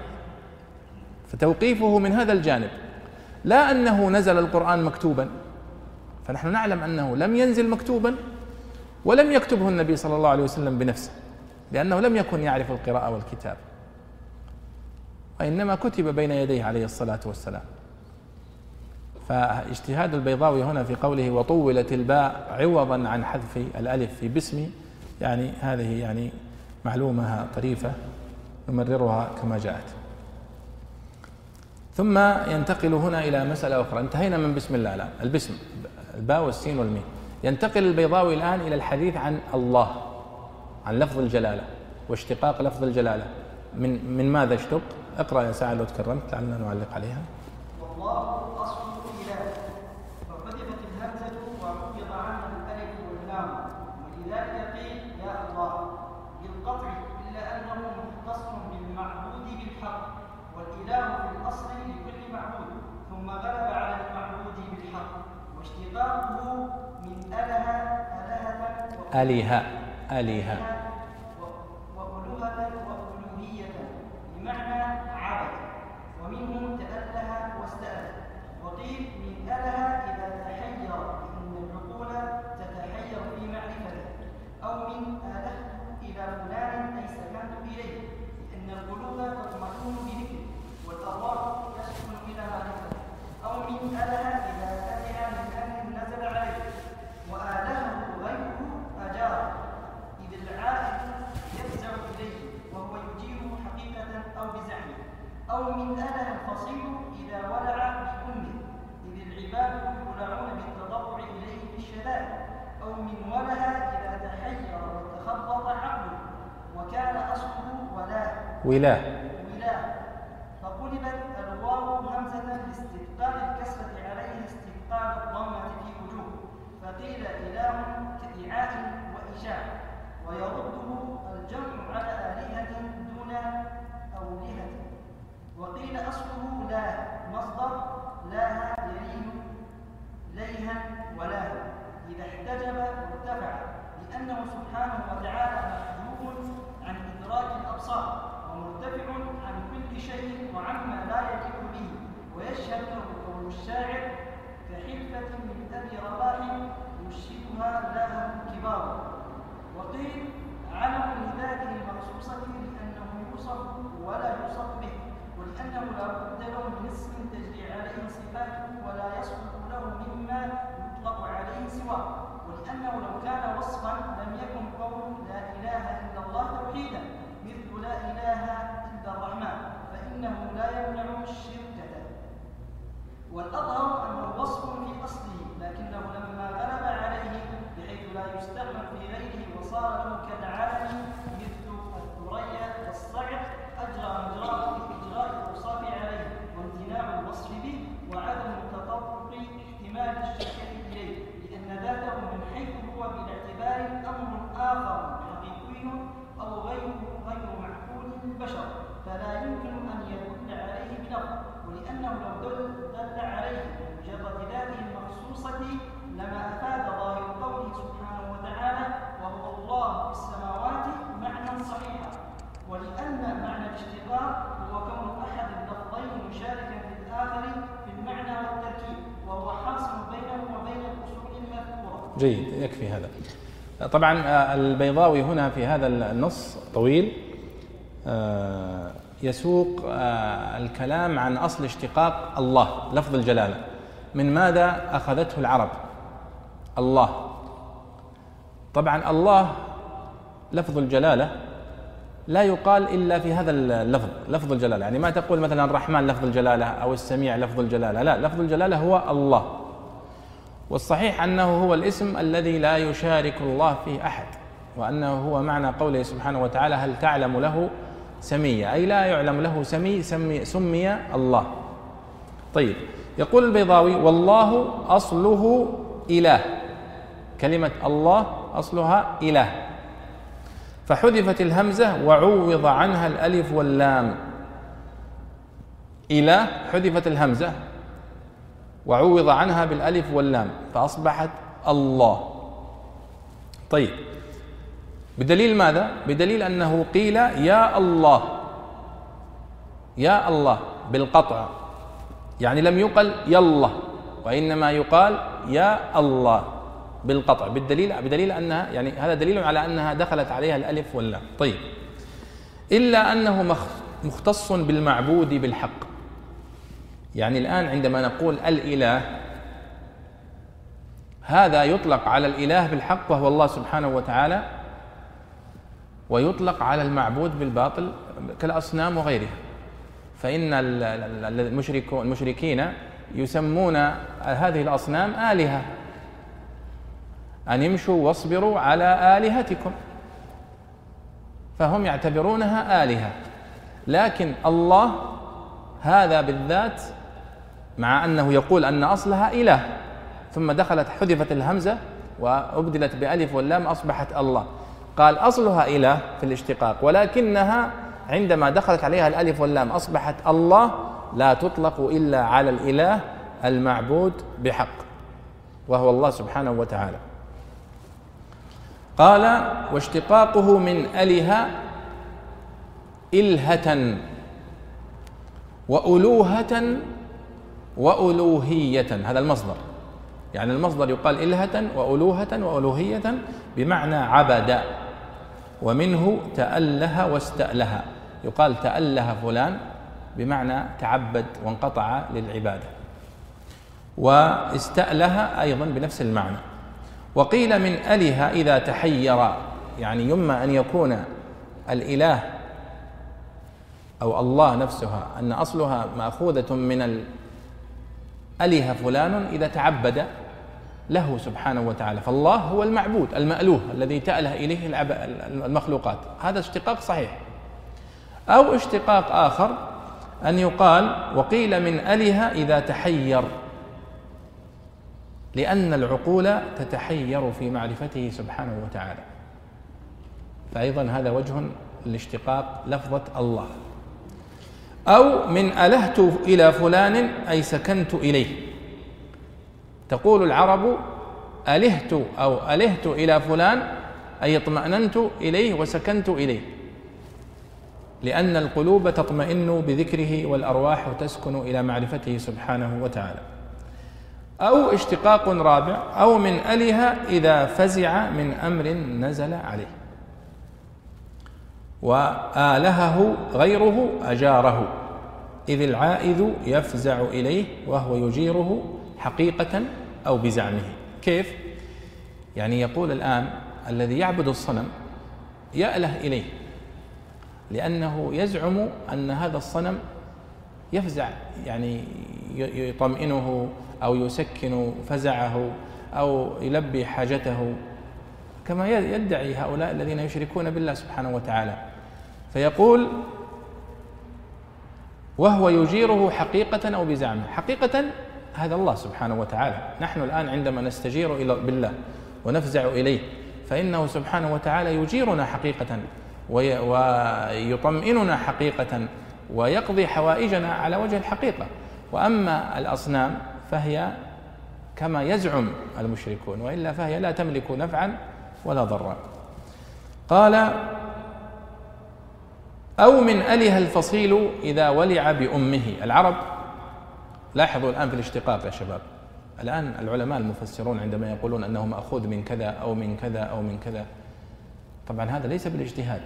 فتوقيفه من هذا الجانب. لا أنه نزل القرآن مكتوبا. فنحن نعلم أنه لم ينزل مكتوبا ولم يكتبه النبي صلى الله عليه وسلم بنفسه لأنه لم يكن يعرف القراءة والكتاب. وإنما كتب بين يديه عليه الصلاة والسلام. فاجتهاد البيضاوي هنا في قوله وطولت الباء عوضا عن حذف الألف في باسم يعني هذه يعني معلومة طريفة نمررها كما جاءت. ثم ينتقل هنا إلى مسألة أخرى. انتهينا من بسم الله الآن. البسم. الباء والسين والميم. ينتقل البيضاوي الآن إلى الحديث عن الله عن لفظ الجلالة واشتقاق لفظ الجلالة. من من ماذا اشتق؟ اقرأ يا سعد لو تكرمت لعلنا نعلق عليها. والله اصل الاله فحذفت الهمزه وحفظ عنها الالف واللام ولذلك قيل يا الله بالقطع الا انه مختص بالمعبود بالحق والاله في الاصل لكل معبود ثم غلب على المعبود بالحق واشتقاقه من اله الهه آلهة آلهة و- وألوهة وألوهية بمعنى عبد ومنه تأله واستأله وقيل من أله إذا تحير فإن العقول تتحير في معرفته أو من آلهت إلى فلان أي سكنت إليه لأن القلوب تطمئن بذكره والأرواح تسكن إلى معرفته أو من أله إذا سمع من أمر نزل عليه وآلهه غيره أجاره إذ العائد يفزع إليه وهو يجيره حقيقة أو بزعمه أو من أله الفصيل إذا ولع بأمه إذ العباد يولعون بالتضرع إليه في الشدائد أو من وله إذا تحير وتخبط عقله وكان أصله ولاه ولاة ولاة فقلبت الواو همزة لاستثقال الكسرة عليه استثقال الضمة في وجوه فقيل إله كإعاء وإشاء ويرده الجمع على آلهة دون أولهة وقيل أصله لا مصدر لاها يليه ليها ولاها إذا احتجب وارتفع لأنه سبحانه وتعالى محجوب عن إدراك الأبصار ومرتفع عن كل شيء وعما لا يليق به ويشهد له قول الشاعر كحلفة من أبي رباح يشهدها لها كبار وقيل علم لذاته المخصوصة لأنه يوصف ولا يوصف به ولأنه لا بد له من اسم تجري عليه صفاته ولا يصلح له مما يطلق عليه سواه ولأنه لو كان وصفا لم يكن قول لا إله إلا الله توحيدا مثل لا إله إلا الرحمن فإنه لا يمنع الشركة والأظهر أنه وصف في أصله لكنه لما غلب عليه بحيث لا يستعمل في غيره وصار له كالعالم مثل الثريا والصعق أجرى مجراه في إجراء الأوصاف عليه وامتناع الوصف به وعدم تطرق احتمال الشركة إليه لأن ذاته من حيث هو بالاعتبار أمر آخر حقيقي أو غير غير معقول للبشر فلا يمكن أن يدل عليه بلفظ ولأنه لو دل, دل عليه بمجرد ذاته المخصوصة لما أفاد ظاهر قوله سبحانه وتعالى وهو الله في السماوات معنى صحيحا ولأن معنى الاشتقاق هو كون أحد اللفظين مشاركا في الآخر في المعنى والتركيب وهو حاصل بينه وبين الأصول المذكورة جيد يكفي هذا طبعا آه، البيضاوي هنا في هذا النص طويل آه، يسوق آه، الكلام عن أصل اشتقاق الله لفظ الجلالة. من ماذا أخذته العرب؟ الله. طبعا الله لفظ الجلالة لا يقال إلا في هذا اللفظ لفظ الجلالة. يعني ما تقول مثلا الرحمن لفظ الجلالة أو السميع لفظ الجلالة لا لفظ الجلالة هو الله. والصحيح أنه هو الاسم الذي لا يشارك الله فيه أحد وأنه هو معنى قوله سبحانه وتعالى هل تعلم له سميا أي لا يعلم له سمي سمي, سمي الله. طيب يقول البيضاوي والله أصله إله. كلمة الله أصلها إله. فحذفت الهمزة وعوض عنها الألف واللام. إله حذفت الهمزة وعوض عنها بالألف واللام فأصبحت الله. طيب بدليل ماذا؟ بدليل أنه قيل يا الله يا الله بالقطع يعني لم يقل يلا وإنما يقال يا الله بالقطع. بالدليل بدليل أنها يعني هذا دليل على أنها دخلت عليها الألف واللام. طيب إلا أنه مختص بالمعبود بالحق. يعني الآن عندما نقول الإله هذا يطلق على الإله بالحق وهو الله سبحانه وتعالى ويطلق على المعبود بالباطل كالأصنام وغيرها. فإن المشركين يسمون هذه الأصنام آلهة. أن يمشوا واصبروا على آلهتكم. فهم يعتبرونها آلهة. لكن الله هذا بالذات مع أنه يقول أن أصلها إله. ثم دخلت حذفت الهمزة وأبدلت بألف واللام أصبحت الله. قال أصلها إله في الاشتقاق ولكنها عندما دخلت عليها الألف واللام أصبحت الله لا تطلق إلا على الإله المعبود بحق وهو الله سبحانه وتعالى. قال واشتقاقه من أله إلهة وألوهة وألوهية هذا المصدر. يعني المصدر يقال إلهة وألوهة وألوهية بمعنى عبد ومنه تأله واستأله. يقال تأله فلان بمعنى تعبد وانقطع للعبادة. واستأله أيضا بنفس المعنى. وقيل من أله إذا تحير يعني إما أن يكون الإله أو الله نفسها أن أصلها مأخوذة من أله فلان إذا تعبد له سبحانه وتعالى. فالله هو المعبود المألوه الذي تأله إليه المخلوقات. هذا اشتقاق صحيح. أو اشتقاق آخر أن يقال وقيل من أله إذا تحير. لأن العقول تتحير في معرفته سبحانه وتعالى. فأيضا هذا وجه لاشتقاق لفظة الله. أو من ألهت إلى فلان أي سكنت إليه. تقول العرب ألهت أو ألهت إلى فلان أي اطمأننت إليه وسكنت إليه. لأن القلوب تطمئن بذكره والأرواح تسكن إلى معرفته سبحانه وتعالى. أو اشتقاق رابع أو من أله إذا فزع من أمر نزل عليه. وآلهه غيره أجاره إذ العائذ يفزع إليه وهو يجيره حقيقة أو بزعمه كيف؟ يعني يقول الآن الذي يعبد الصنم يأله إليه لأنه يزعم أن هذا الصنم يفزع يعني يطمئنه أو يسكن فزعه أو يلبي حاجته كما يدعي هؤلاء الذين يشركون بالله سبحانه وتعالى فيقول وهو يجيره حقيقة أو بزعمه. حقيقة هذا الله سبحانه وتعالى. نحن الآن عندما نستجير إلى بالله ونفزع إليه فإنه سبحانه وتعالى يجيرنا حقيقة ويطمئننا حقيقة ويقضي حوائجنا على وجه الحقيقة. وأما الأصنام فهي كما يزعم المشركون وإلا فهي لا تملك نفعا ولا ضرا. قال أو من أله الفصيل إذا ولع بأمه. العرب لاحظوا الآن في الاشتقاق يا شباب. الآن العلماء المفسرون عندما يقولون أنه مأخوذ من كذا أو من كذا أو من كذا طبعا هذا ليس بالاجتهاد.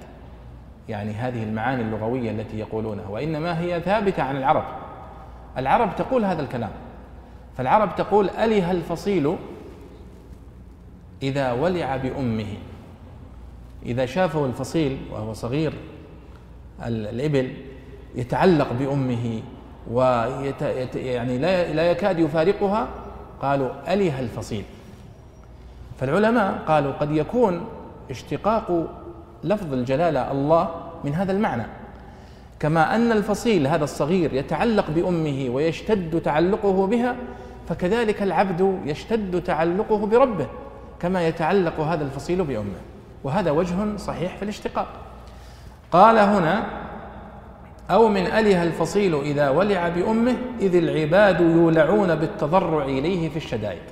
يعني هذه المعاني اللغوية التي يقولونها وإنما هي ثابتة عن العرب. العرب تقول هذا الكلام. فالعرب تقول أله الفصيل إذا ولع بأمه. إذا شافه الفصيل وهو صغير الإبل يتعلق بأمه ويت يعني لا لا يكاد يفارقها قالوا أله الفصيل فالعلماء قالوا قد يكون اشتقاق لفظ الجلالة الله من هذا المعنى كما أن الفصيل هذا الصغير يتعلق بأمه ويشتد تعلقه بها فكذلك العبد يشتد تعلقه بربه كما يتعلق هذا الفصيل بأمه وهذا وجه صحيح في الاشتقاق. قال هنا أو من أله الفصيل إذا ولع بأمه إذ العباد يولعون بالتضرع إليه في الشدائد.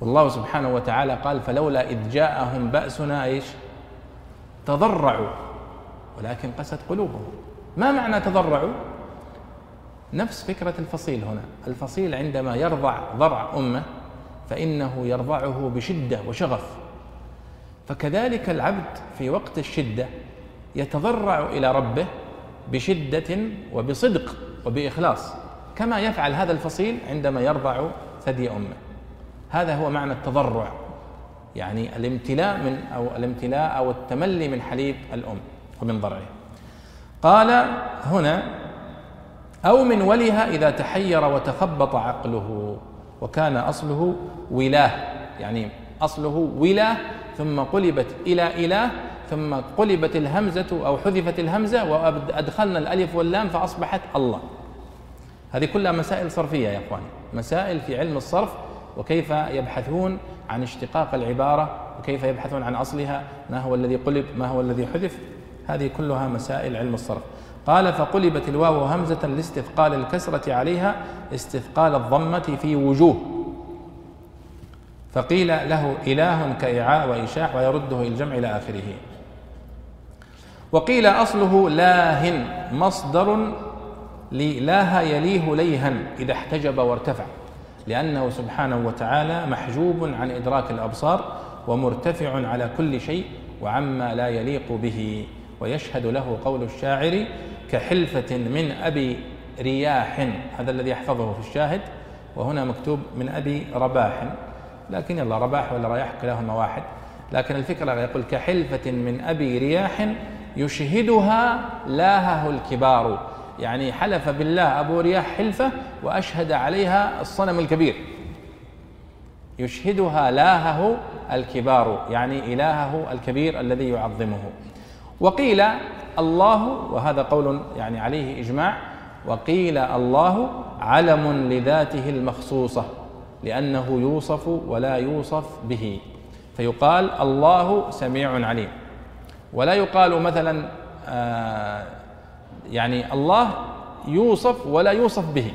والله سبحانه وتعالى قال فلولا إذ جاءهم بأسنا إيش؟ تضرعوا. ولكن قست قلوبهم. ما معنى تضرعوا؟ نفس فكرة الفصيل هنا. الفصيل عندما يرضع ضرع أمه فإنه يرضعه بشدة وشغف. فكذلك العبد في وقت الشدة يتضرع إلى ربه بشدة وبصدق وبإخلاص كما يفعل هذا الفصيل عندما يرضع ثدي أمه. هذا هو معنى التضرع يعني الامتلاء من أو الامتلاء أو التملي من حليب الأم ومن ضرعها قال هنا أو من ولها إذا تحير وتخبط عقله وكان أصله ولاة يعني أصله ولاه ثم قلبت إلى إله ثم قلبت الهمزة أو حذفت الهمزة وأدخلنا الألف واللام فأصبحت الله. هذه كلها مسائل صرفية يا إخواني. مسائل في علم الصرف وكيف يبحثون عن اشتقاق العبارة وكيف يبحثون عن أصلها ما هو الذي قلب ما هو الذي حذف؟ هذه كلها مسائل علم الصرف. قال فقلبت الواو همزة لاستثقال الكسرة عليها استثقال الضمة في وجوه. فقيل له إله كإعاء وإشاح ويرده الجمع إلى آخره. وقيل أصله لاه مصدر للاه يليه ليها إذا احتجب وارتفع لأنه سبحانه وتعالى محجوب عن إدراك الأبصار ومرتفع على كل شيء وعما لا يليق به. ويشهد له قول الشاعر كحلفة من أبي رياح هذا الذي يحفظه في الشاهد وهنا مكتوب من أبي رباح. لكن يلا رباح ولا رياح كلاهما واحد. لكن الفكرة يقول كحلفة من أبي رياح يشهدها لاهه الكبار. يعني حلف بالله أبو رياح حلفة وأشهد عليها الصنم الكبير. يشهدها لاهه الكبار يعني إلهه الكبير الذي يعظمه. وقيل الله وهذا قول يعني عليه إجماع وقيل الله علم لذاته المخصوصة. لأنه يوصف ولا يوصف به. فيقال الله سميع عليم. ولا يقال مثلا آه يعني الله يوصف ولا يوصف به.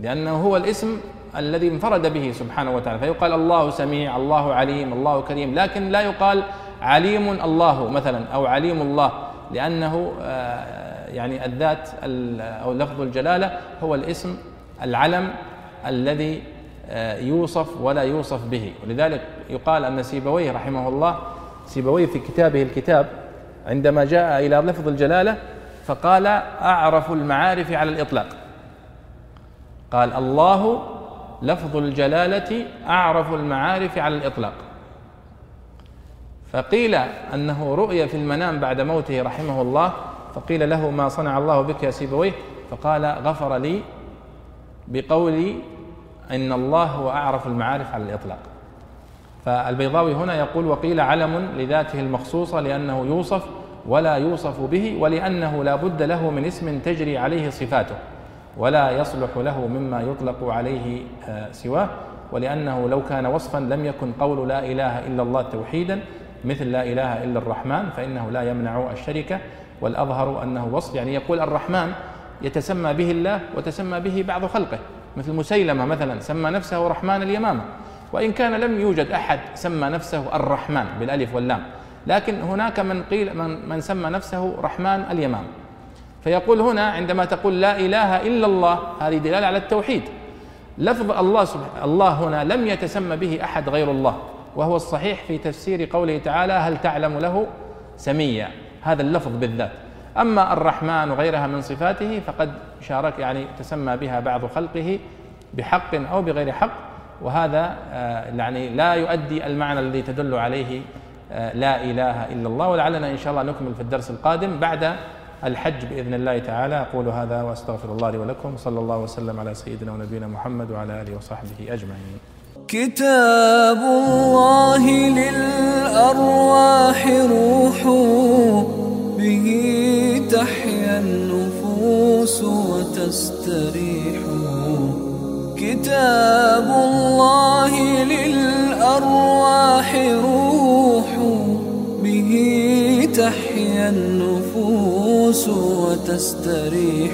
لأنه هو الاسم الذي انفرد به سبحانه وتعالى. فيقال الله سميع الله عليم الله كريم. لكن لا يقال عليم الله مثلا أو عليم الله. لأنه آه، يعني الذات أو لفظ الجلالة هو الاسم العلم الذي يوصف ولا يوصف به. ولذلك يقال أن سيبويه رحمه الله سيبويه في كتابه الكتاب عندما جاء إلى لفظ الجلالة فقال أعرف المعارف على الإطلاق قال الله لفظ الجلالة أعرف المعارف على الإطلاق فقيل أنه رؤي في المنام بعد موته رحمه الله فقيل له ما صنع الله بك يا سيبويه؟ فقال غفر لي بقولي إن الله هو أعرف المعارف على الإطلاق. فالبيضاوي هنا يقول وقيل علم لذاته المخصوصة لأنه يوصف ولا يوصف به ولأنه لا بد له من اسم تجري عليه صفاته ولا يصلح له مما يطلق عليه آه، سواه ولأنه لو كان وصفا لم يكن قول لا إله إلا الله توحيدا مثل لا إله إلا الرحمن فإنه لا يمنع الشركة والأظهر أنه وصف يعني يقول الرحمن يتسمى به الله وتسمى به بعض خلقه. مثل مسيلمة مثلا سمى نفسه رحمن اليمامة. وإن كان لم يوجد أحد سمى نفسه الرحمن بالألف واللام. لكن هناك من قيل من, من سمى نفسه رحمن اليمام فيقول هنا عندما تقول لا إله إلا الله هذه دلالة على التوحيد. لفظ الله سبحانه الله هنا لم يتسمى به أحد غير الله. وهو الصحيح في تفسير قوله تعالى هل تعلم له سميا. هذا اللفظ بالذات. أما الرحمن وغيرها من صفاته فقد شارك يعني تسمى بها بعض خلقه بحق أو بغير حق وهذا آه، يعني لا يؤدي المعنى الذي تدل عليه آه، لا إله إلا الله. ولعلنا إن شاء الله نكمل في الدرس القادم بعد الحج بإذن الله تعالى. أقول هذا وأستغفر الله لي ولكم. صلى الله وسلم على سيدنا ونبينا محمد وعلى آله وصحبه أجمعين. كتاب الله للأرواح روح. به تحيا النفوس وتستريح. كتاب الله للأرواح روح به تحيا النفوس وتستريح.